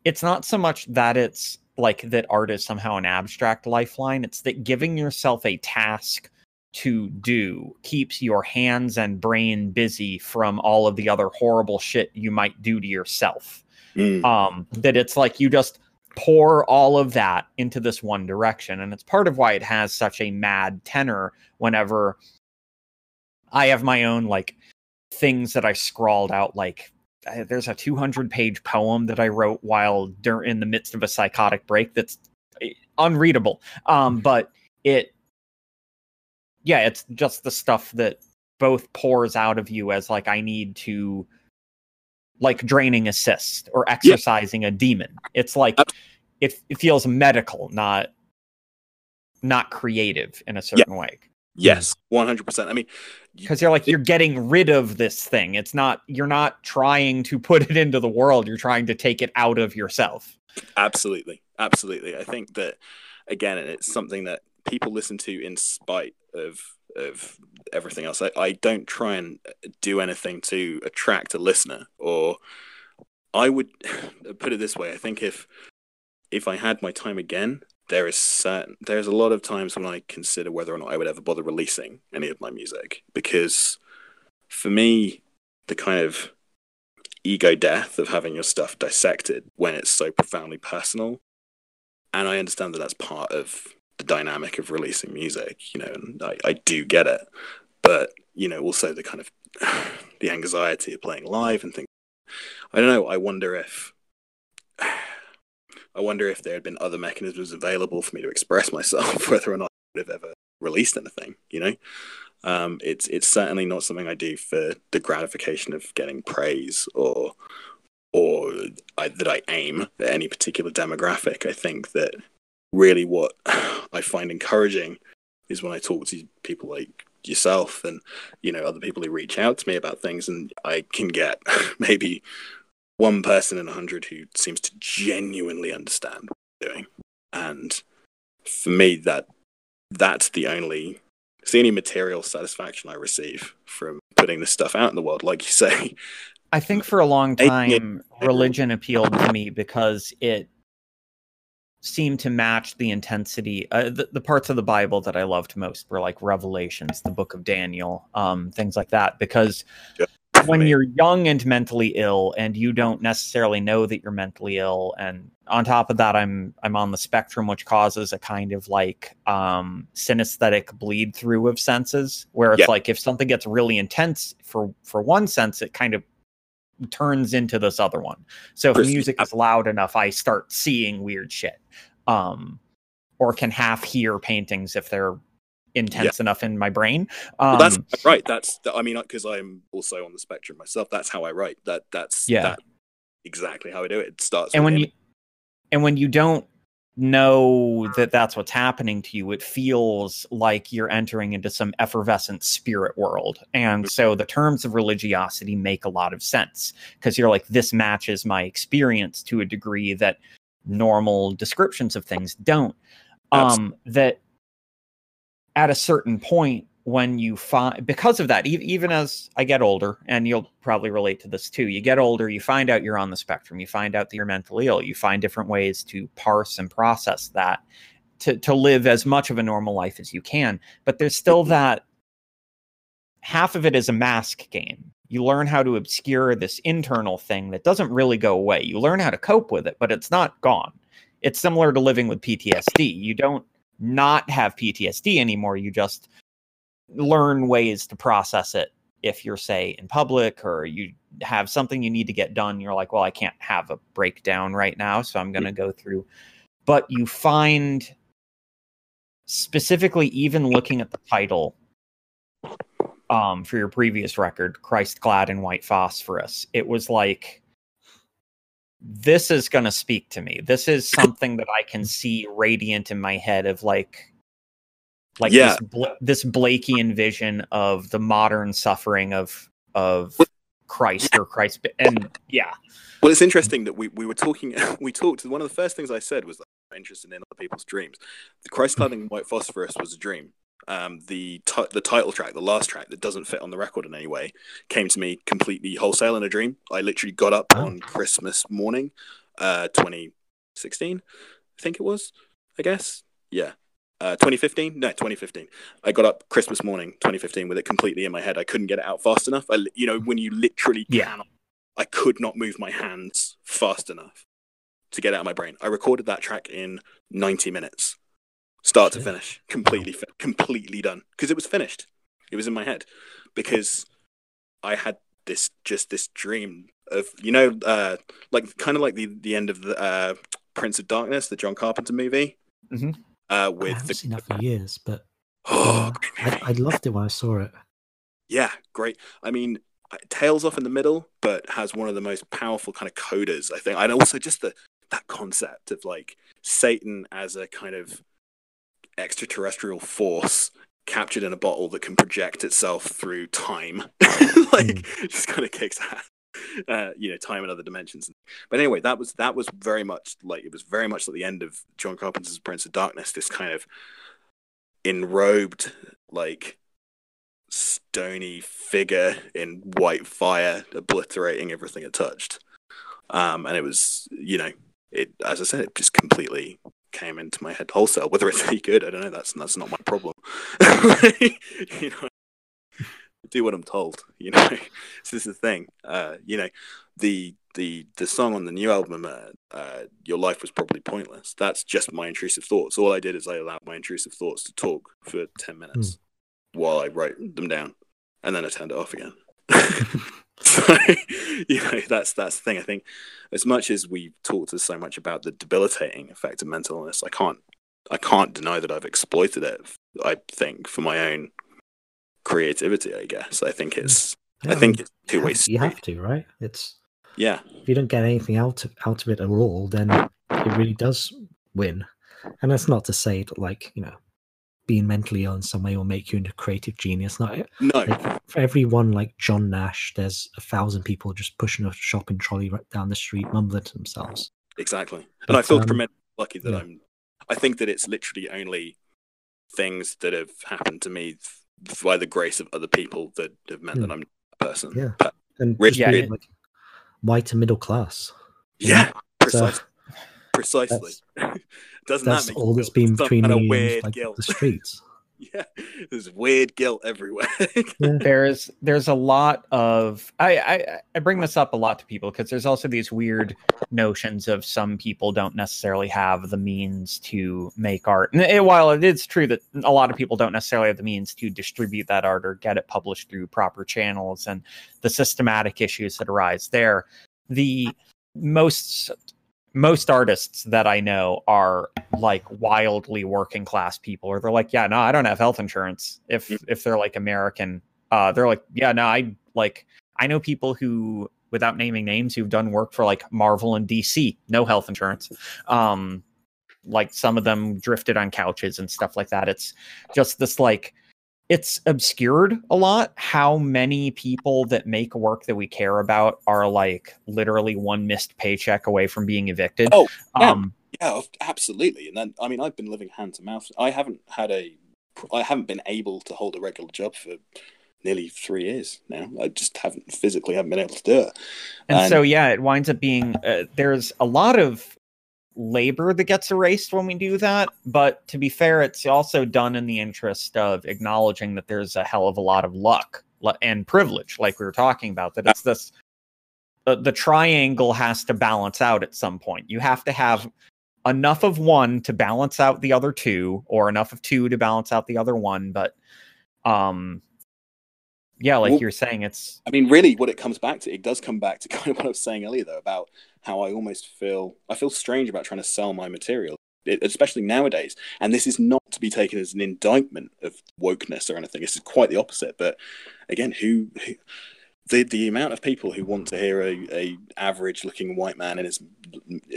it's not so much that it's like that art is somehow an abstract lifeline it's that giving yourself a task to do keeps your hands and brain busy from all of the other horrible shit you might do to yourself. Mm. um that it's like you just pour all of that into this one direction. And it's part of why it has such a mad tenor whenever i have my own like things that i scrawled out like there's a 200 page poem that i wrote while dur- in the midst of a psychotic break that's uh, unreadable. Um but it yeah it's just the stuff that both pours out of you as like i need to like draining assist or exercising a demon. It's like it, it feels medical not not creative in a certain way. Yes, one hundred percent. I mean, because you're like you're getting rid of this thing. It's not you're not trying to put it into the world. You're trying to take it out of yourself. Absolutely, absolutely. I think that again, it's something that people listen to in spite of of everything else. I, I don't try and do anything to attract a listener, or I would <sighs> put it this way. I think if if I had my time again, there is certain there's a lot of times when I consider whether or not I would ever bother releasing any of my music because for me, the kind of ego death of having your stuff dissected when it's so profoundly personal. And I understand that that's part of the dynamic of releasing music, you know, and I, I do get it. But, you know, also the kind of <sighs> the anxiety of playing live and things. I don't know. I wonder if <sighs> I wonder if there had been other mechanisms available for me to express myself, <laughs> whether or not I would have ever released anything, you know? Um, it's it's certainly not something I do for the gratification of getting praise or or I, that I aim at any particular demographic. I think that really what <sighs> I find encouraging is when I talk to people like yourself and you know other people who reach out to me about things, and I can get <laughs> maybe one person in a hundred who seems to genuinely understand what I'm doing, and for me that that's the only it's the only material satisfaction I receive from putting this stuff out in the world. Like you say, I think for a long time, religion appealed to me because it seemed to match the intensity. Uh, the, the parts of the Bible that I loved most were like Revelations, the Book of Daniel, um, things like that. Because when you're young and mentally ill, and you don't necessarily know that you're mentally ill, and on top of that, I'm I'm on the spectrum, which causes a kind of like um, synesthetic bleed through of senses, where it's Yeah. like if something gets really intense for for one sense, it kind of turns into this other one. So if music is loud enough, I start seeing weird shit. Um or can half hear paintings if they're intense enough in my brain. Um Well, that's right. That's I mean, because I'm also on the spectrum myself. That's how I write. That that's Yeah. that, exactly how I do it. It starts. and when you and when you don't know that that's what's happening to you. It feels like you're entering into some effervescent spirit world. And so the terms of religiosity make a lot of sense because you're like this matches my experience to a degree that normal descriptions of things don't. Um that at a certain point when you find because of that even as i get older and you'll probably relate to this too you get older you find out you're on the spectrum you find out that you're mentally ill you find different ways to parse and process that to, to live as much of a normal life as you can but there's still mm-hmm. that half of it is a mask game. You learn how to obscure this internal thing that doesn't really go away. You learn how to cope with it but it's not gone. It's similar to living with ptsd you don't not have ptsd anymore you just learn ways to process it if you're say in public or you have something you need to get done you're like well i can't have a breakdown right now so i'm going to go through. But you find specifically even looking at the title um for your previous record christ clad in white phosphorus it was like this is going to speak to me. This is something that i can see radiant in my head of like like Yeah. this Bla- this Blakean vision of the modern suffering of of Christ or Christ and yeah Well, it's interesting that we, we were talking. <laughs> We talked. One of the first things I said was that I'm interested in other people's dreams. The Christ clad in white phosphorus was a dream. Um, the ti- the title track, the last track that doesn't fit on the record in any way, came to me completely wholesale in a dream. I literally got up on Christmas morning, uh, 2016, I think it was. I guess, yeah. Uh, 2015? No, 2015. I got up Christmas morning, 2015, with it completely in my head. I couldn't get it out fast enough. I, you know, when you literally Yeah. cannot, I could not move my hands fast enough to get it out of my brain. I recorded that track in 90 minutes, start to finish, completely, fi- completely done because it was finished. It was in my head because I had this just this dream of you know, uh, like kind of like the the end of the uh, Prince of Darkness, the John Carpenter movie, Mhm. Uh, I haven't the seen that for years, but <gasps> oh, uh, I. I loved it when I saw it. Yeah, great. I mean, tails off in the middle, but has one of the most powerful kind of codas, I think. And also just the that concept of like Satan as a kind of extraterrestrial force captured in a bottle that can project itself through time. <laughs> like just kind of kicks ass. Uh, you know, time and other dimensions. But anyway, that was that was very much like it was very much at the end of John Carpenter's Prince of Darkness, this kind of enrobed, like stony figure in white fire, obliterating everything it touched. Um, and it was, you know, it as I said, it just completely came into my head wholesale. Whether it's any good, I don't know. That's that's not my problem. <laughs> you know, do what I'm told. You know, <laughs> this is the thing. Uh, you know, the the the song on the new album, uh, uh, "Your Life Was Probably Pointless." That's just my intrusive thoughts. All I did is I allowed my intrusive thoughts to talk for ten minutes while I wrote them down, and then I turned it off again. <laughs> <laughs> so, you know, that's that's the thing. I think as much as we talked so much about the debilitating effect of mental illness, I can't I can't deny that I've exploited it. I think for my own creativity. I guess I think it's Yeah, I think it's two ways. You have to, right? It's Yeah, if you don't get anything out of, out of it at all, then it really does win. And that's not to say that, like you know, being mentally ill in some way will make you into a creative genius. Not no, like, for everyone like John Nash, there's a thousand people just pushing a shopping trolley right down the street, mumbling to themselves. exactly. And But, I feel um, tremendously lucky that yeah. I'm. I think that it's literally only things that have happened to me by the grace of other people that have meant Hmm. that I'm a person. Yeah. But- And Rich just being, like white and middle class. yeah, So precisely. Precisely. <laughs> Doesn't that's that make all that's been between me and like the streets. <laughs> yeah, there's weird guilt everywhere. <laughs> There's there's a lot of I, I I bring this up a lot to people because there's also these weird notions of some people don't necessarily have the means to make art. And it- while it is true that a lot of people don't necessarily have the means to distribute that art or get it published through proper channels and the systematic issues that arise there, the most most artists that I know are like wildly working class people, or they're like, yeah, no, I don't have health insurance. If Mm. if they're like American, uh, they're like, yeah, no, I like I know people who, without naming names, who've done work for like Marvel and DC, no health insurance. Um, like some of them drifted on couches and stuff like that. It's just this like it's obscured a lot how many people that make work that we care about are like literally one missed paycheck away from being evicted. Oh, yeah. um, Yeah, absolutely. And then, I mean, I've been living hand to mouth. I haven't had a, I haven't been able to hold a regular job for nearly three years now. I just haven't physically haven't been able to do it. and, And- so yeah it winds up being uh, there's a lot of labor that gets erased when we do that but to be fair it's also done in the interest of acknowledging that there's a hell of a lot of luck and privilege like we were talking about that it's this the, the triangle has to balance out at some point. You have to have enough of one to balance out the other two or enough of two to balance out the other one but um yeah like Well- you're saying it's I mean, really, what it comes back to, it does come back to <laughs> kind of what I was saying earlier, though, about how I almost feel, I feel strange about trying to sell my material, it, especially nowadays. And this is not to be taken as an indictment of wokeness or anything. This is quite the opposite. But again, who, who the the amount of people who want to hear a, a average looking white man in his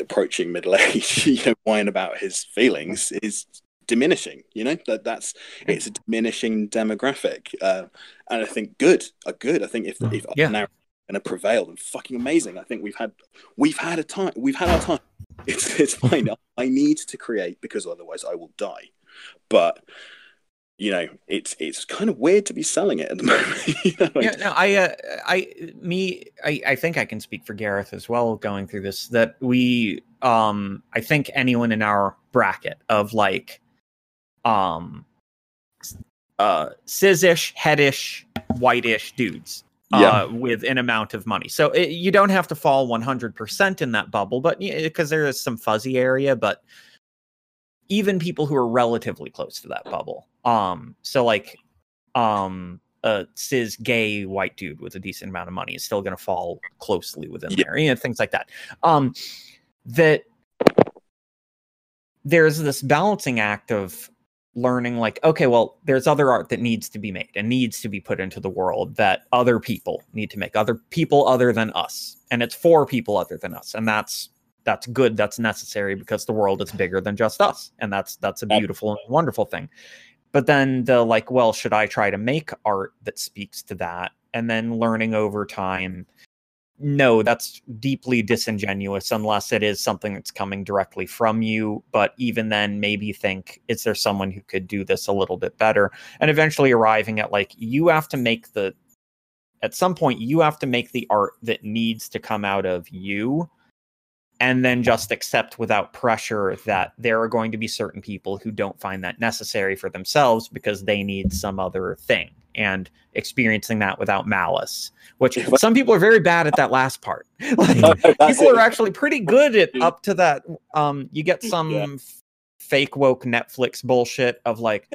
approaching middle <laughs> age, you know, whine about his feelings is diminishing. You know that that's it's a diminishing demographic, uh, and I think good, are good. I think if if Yeah. now going to prevail, then fucking amazing. I think we've had we've had a time, we've had our time. <laughs> It's it's fine. <laughs> I need to create because otherwise I will die. But you know, it's it's kind of weird to be selling it at the <laughs> moment. you know, yeah, no, I, uh, I, me, I, I think I can speak for Gareth as well. Going through this, that we, um, I think anyone in our bracket of like, um, uh, cis-ish, headish, whitish dudes, Yeah. uh, with an amount of money. So it, you don't have to fall one hundred percent in that bubble, but because there is some fuzzy area, but even people who are relatively close to that bubble. Um, so like, um, a cis gay white dude with a decent amount of money is still going to fall closely within Yeah. there, you know, things like that. Um, that there's this balancing act of learning like okay well there's other art that needs to be made and needs to be put into the world that other people need to make other people other than us. And it's for people other than us. And that's that's good that's necessary because the world is bigger than just us. And that's that's a beautiful and wonderful thing. But then the like well should i try to make art that speaks to that? And then learning over time no that's deeply disingenuous unless it is something that's coming directly from you. But even then maybe think is there someone who could do this a little bit better? And eventually arriving at like you have to make the at some point you have to make the art that needs to come out of you and then just accept without pressure that there are going to be certain people who don't find that necessary for themselves because they need some other thing and experiencing that without malice which <laughs> some people are very bad at that last part. <laughs> Like, No, no, that's people are actually pretty good at up to that um you get some Yeah. fake woke netflix bullshit of like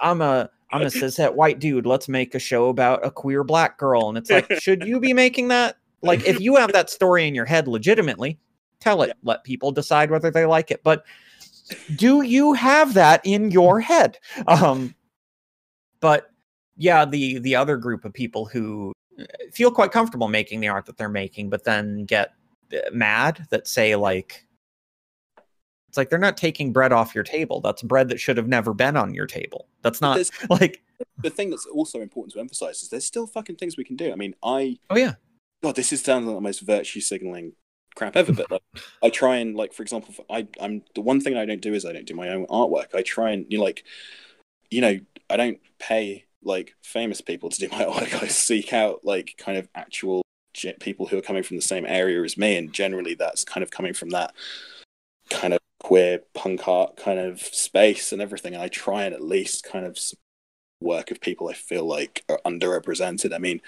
i'm a i'm a <laughs> cishet white dude. Let's make a show about a queer black girl. And it's like should you be making that? Like if you have that story in your head legitimately tell it. Yeah. let people decide whether they like it. But do you have that in your head? Um but yeah the the other group of people who uh, feel quite comfortable making the art that they're making but then get uh, mad that say like it's like they're not taking bread off your table that's bread that should have never been on your table that's not <laughs> like the thing that's also important to emphasize is there's still fucking things we can do. I mean, I oh yeah God, this is sounds like the most virtue signaling crap ever. But like, I try and like, for example, I I'm the one thing I don't do is I don't do my own artwork. I try and you know, like, you know, I don't pay like famous people to do my artwork. <laughs> I seek out like kind of actual people who are coming from the same area as me, and generally that's kind of coming from that kind of queer punk art kind of space and everything. And I try and at least kind of work of people I feel like are underrepresented. I mean,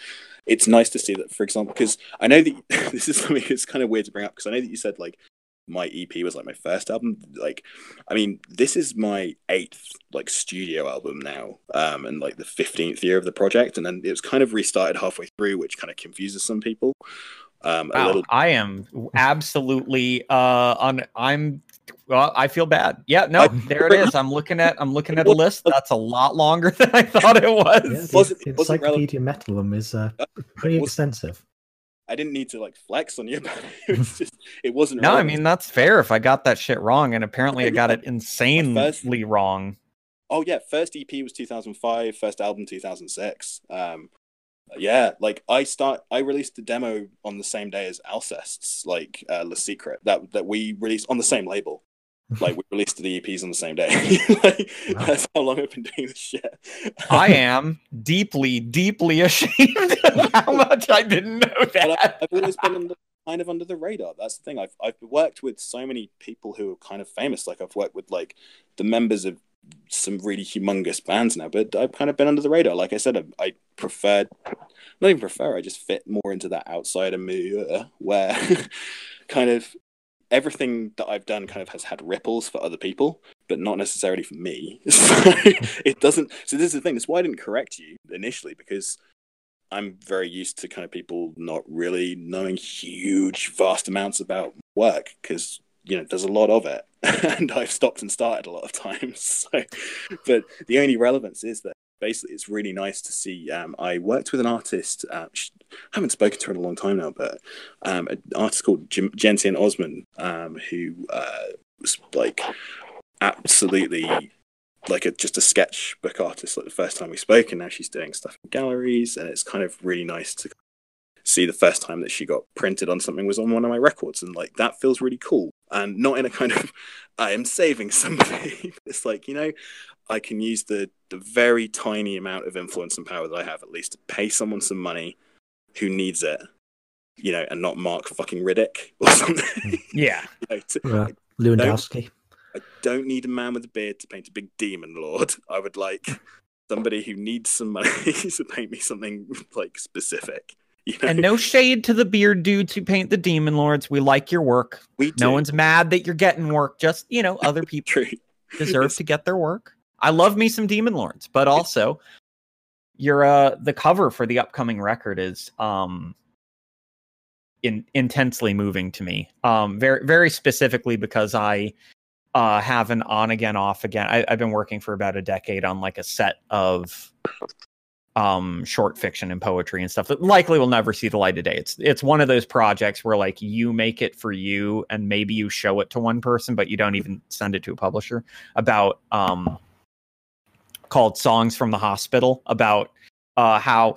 it's nice to see that, for example, because I know that <laughs> this is something that's kind of weird to bring up because I know that you said like my EP was like my first album. Like, I mean, this is my eighth like studio album now, um, and like the fifteenth year of the project, and then it was kind of restarted halfway through, which kind of confuses some people. Um, a Wow, little I am absolutely uh on I'm well, I feel bad. Yeah, no, I- there it is. I'm looking at I'm looking at a list that's a lot longer <laughs> than I thought it Yeah, was. the, wasn't- the it wasn't relevant. Encyclopedia Metallum is uh, pretty extensive. I didn't need to like flex on you <laughs> about it. It was <laughs> just it wasn't. No, I mean that's fair if I got that shit wrong, and apparently I got it First- insanely wrong. Oh yeah, first EP was 2005, first album 2006. Um, yeah, like I start, I released the demo on the same day as Alcest's, like uh, Le Secret, that that we released on the same label. Like we released the EPs on the same day. <laughs> like, Wow. That's how long I've been doing this shit. I am deeply, deeply ashamed of <laughs> how much I didn't know But I, that. I've always been under, kind of under the radar. That's the thing. I've I've worked with so many people who are kind of famous. Like I've worked with like the members of some really humongous bands now, but I've kind of been under the radar. Like I said, I, I preferred, not even prefer. I just fit more into that outsider milieu where <laughs> kind of everything that I've done kind of has had ripples for other people, but not necessarily for me. <laughs> So it doesn't. So this is the thing. That's why I didn't correct you initially because I'm very used to kind of people not really knowing huge, vast amounts about work because you know there's a lot of it, <laughs> and I've stopped and started a lot of <laughs> times. So, but the only relevance is that basically it's really nice to see. Um, I worked with an artist. Uh, I haven't spoken to her in a long time now, but um, an artist called Jim- Osman, um, who uh, was like absolutely like a just a sketchbook artist like the first time we spoke and now she's doing stuff in galleries and it's kind of really nice to see the first time that she got printed on something was on one of my records and like that feels really cool and not in a kind of I am saving somebody. <laughs> it's like you know, I can use the the very tiny amount of influence and power that I have at least to pay someone some money who needs it, you know, and not Mark fucking Riddick or <laughs> something. Yeah. <laughs> you know, to- Uh, Lewandowski. I don't need a man with a beard to paint a big demon lord. I would like somebody who needs some money to paint me something like specific. <laughs> You know, And no shade to the beard dudes who paint the demon lords. We like your work. we No one's mad that you're getting work. Just, you know, other <laughs> people deserve to get their work. I love me some demon lords, but also your uh the cover for the upcoming record is um in, intensely moving to me. Um very very specifically because I uh have an on again off again. I, I've been working for about a decade on like a set of um short fiction and poetry and stuff that likely will never see the light of day. It's it's one of those projects where like you make it for you and maybe you show it to one person but you don't even send it to a publisher about um called Songs from the Hospital about uh how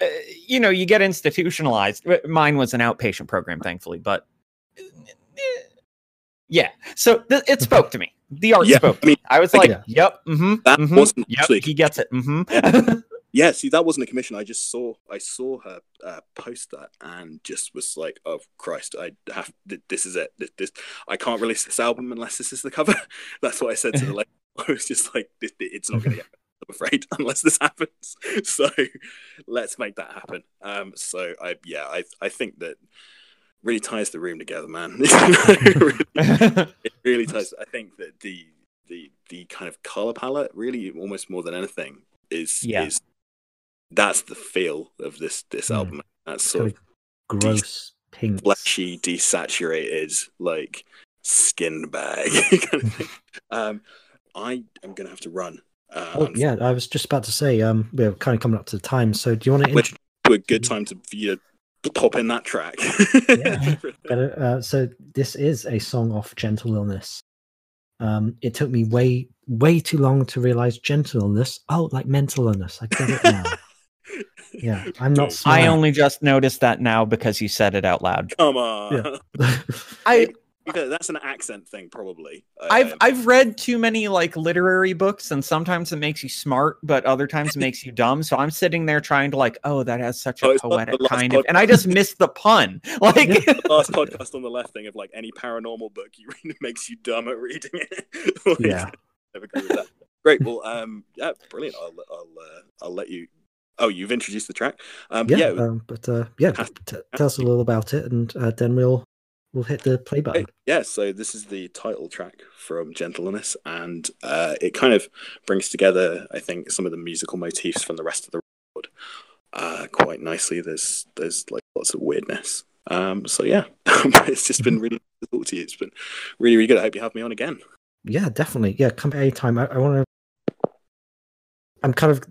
uh, you know you get institutionalized. Mine was an outpatient program thankfully, but yeah. So th- it spoke to me. The art Yeah, spoke. I mean, I was like, get- "Yep, mhm, That mhm, wasn't yep, he gets it." mhm." <laughs> Yeah, see, that wasn't a commission. I just saw, I saw her uh, post that, and just was like, "Oh Christ, I have. th- This is it. This, this, I can't release this album unless this is the cover." <laughs> That's what I said to the label. <laughs> I was just like, this, "It's not going to happen. I'm afraid <laughs> unless this happens. So let's make that happen. Um, so I, yeah, I, I think that really ties the room together, man. it, really, it really ties. I think that the the the kind of color palette, really, almost more than anything, is Yeah. is that's the feel of this this Mm. album. That's sort of gross pink. fleshy, desaturated, like skin bag <laughs> kind of. Um, I am gonna have to run. Uh, Oh yeah, I was just about to say, um, we're kind of coming up to the time. So do you want to Which- to a good time to you to pop in that track. Yeah. <laughs> Uh, so this is a song off Gentle Illness. Um, it took me way, way too long to realize gentle illness. Oh, like mental illness. I get it <laughs> now. Yeah, I'm not. <laughs> Smart. I only just noticed that now because you said it out loud. Come on. Yeah. <laughs> <laughs> I That's an accent thing, probably. I've Um, I've read too many like literary books, and sometimes it makes you smart, but other times it makes you dumb. So I'm sitting there trying to like, oh, that has such Oh, a it's not the poetic last kind of, and I just missed the pun. Like, the last podcast on the left thing of like any paranormal book you read makes you dumb at reading it. Like, Yeah. I agree with that. Great. Well, um, yeah, brilliant. I'll I'll uh, I'll let you. Oh, you've introduced the track. Um, yeah, yeah, um, but uh, yeah, t- tell us a little about it, and uh, then we'll we'll hit the play button. Right. Yeah, so this is the title track from Gentleness, and uh, it kind of brings together, I think, some of the musical motifs from the rest of the record uh, quite nicely. There's there's like lots of weirdness. Um, so yeah, <laughs> it's just been really good to talk to you. It's been really really good. I hope you have me on again. Yeah, definitely. Yeah, come anytime. I, I want to. I'm kind of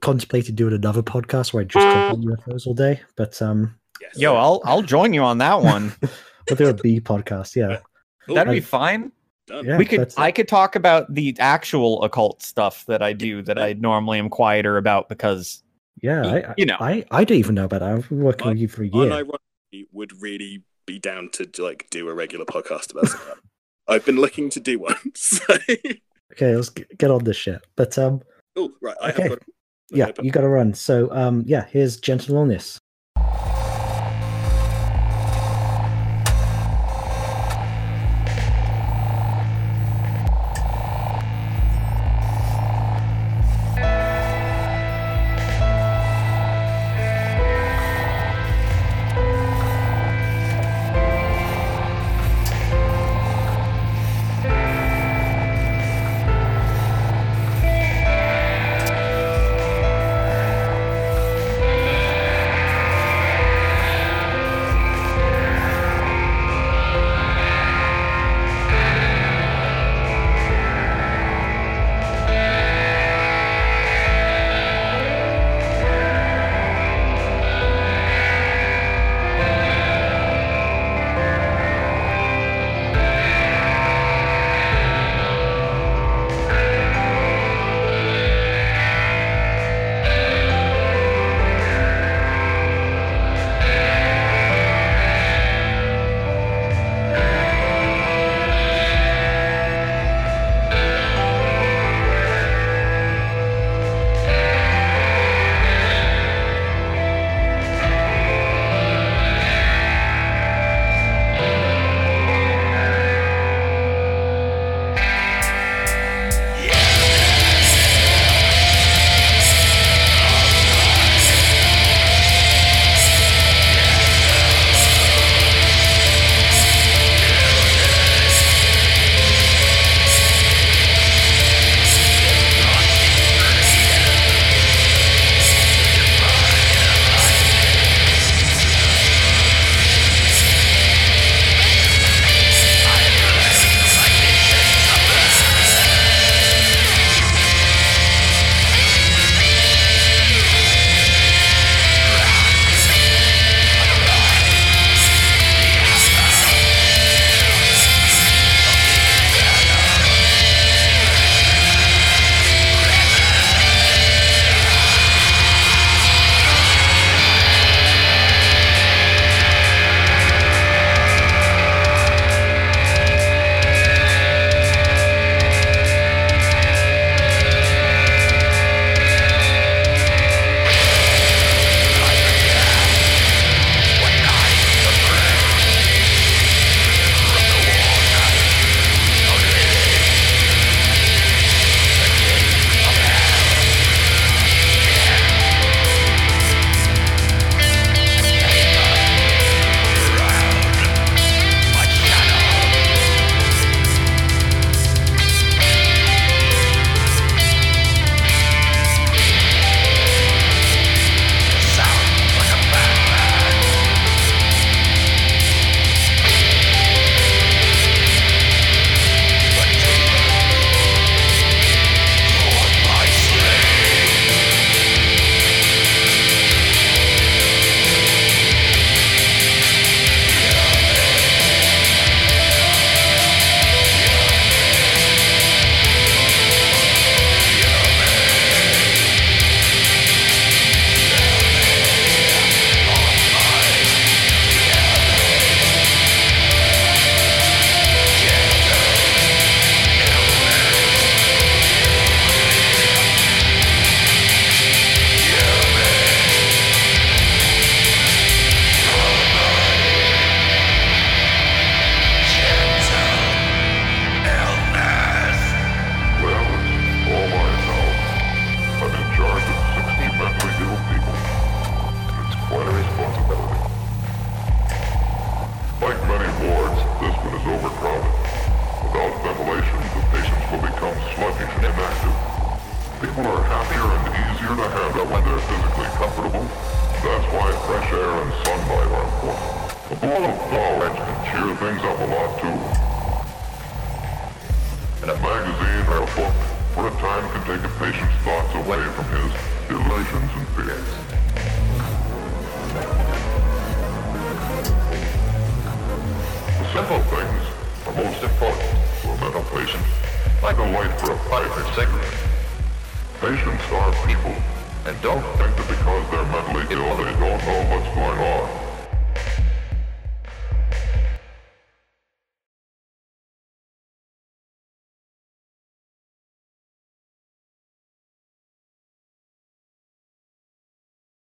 contemplating doing another podcast where I just talk about UFOs all day, but um, Yes. yo, I'll I'll join you on that one. <laughs> we'll do a B podcast. Yeah, Cool. That'd be fine. Yeah. we could I could talk about the actual occult stuff that I do that I normally am quieter about because yeah. I, I, you know. I I don't even know about that. I've been working I- with you for a year. Unironically, would really be down to like do a regular podcast about something. <laughs> I've been looking to do one. <laughs> So. Okay, let's get, get on this shit. But um, oh, right. I Okay. have got. Yeah, you got to run. So um, yeah, here's gentle illness.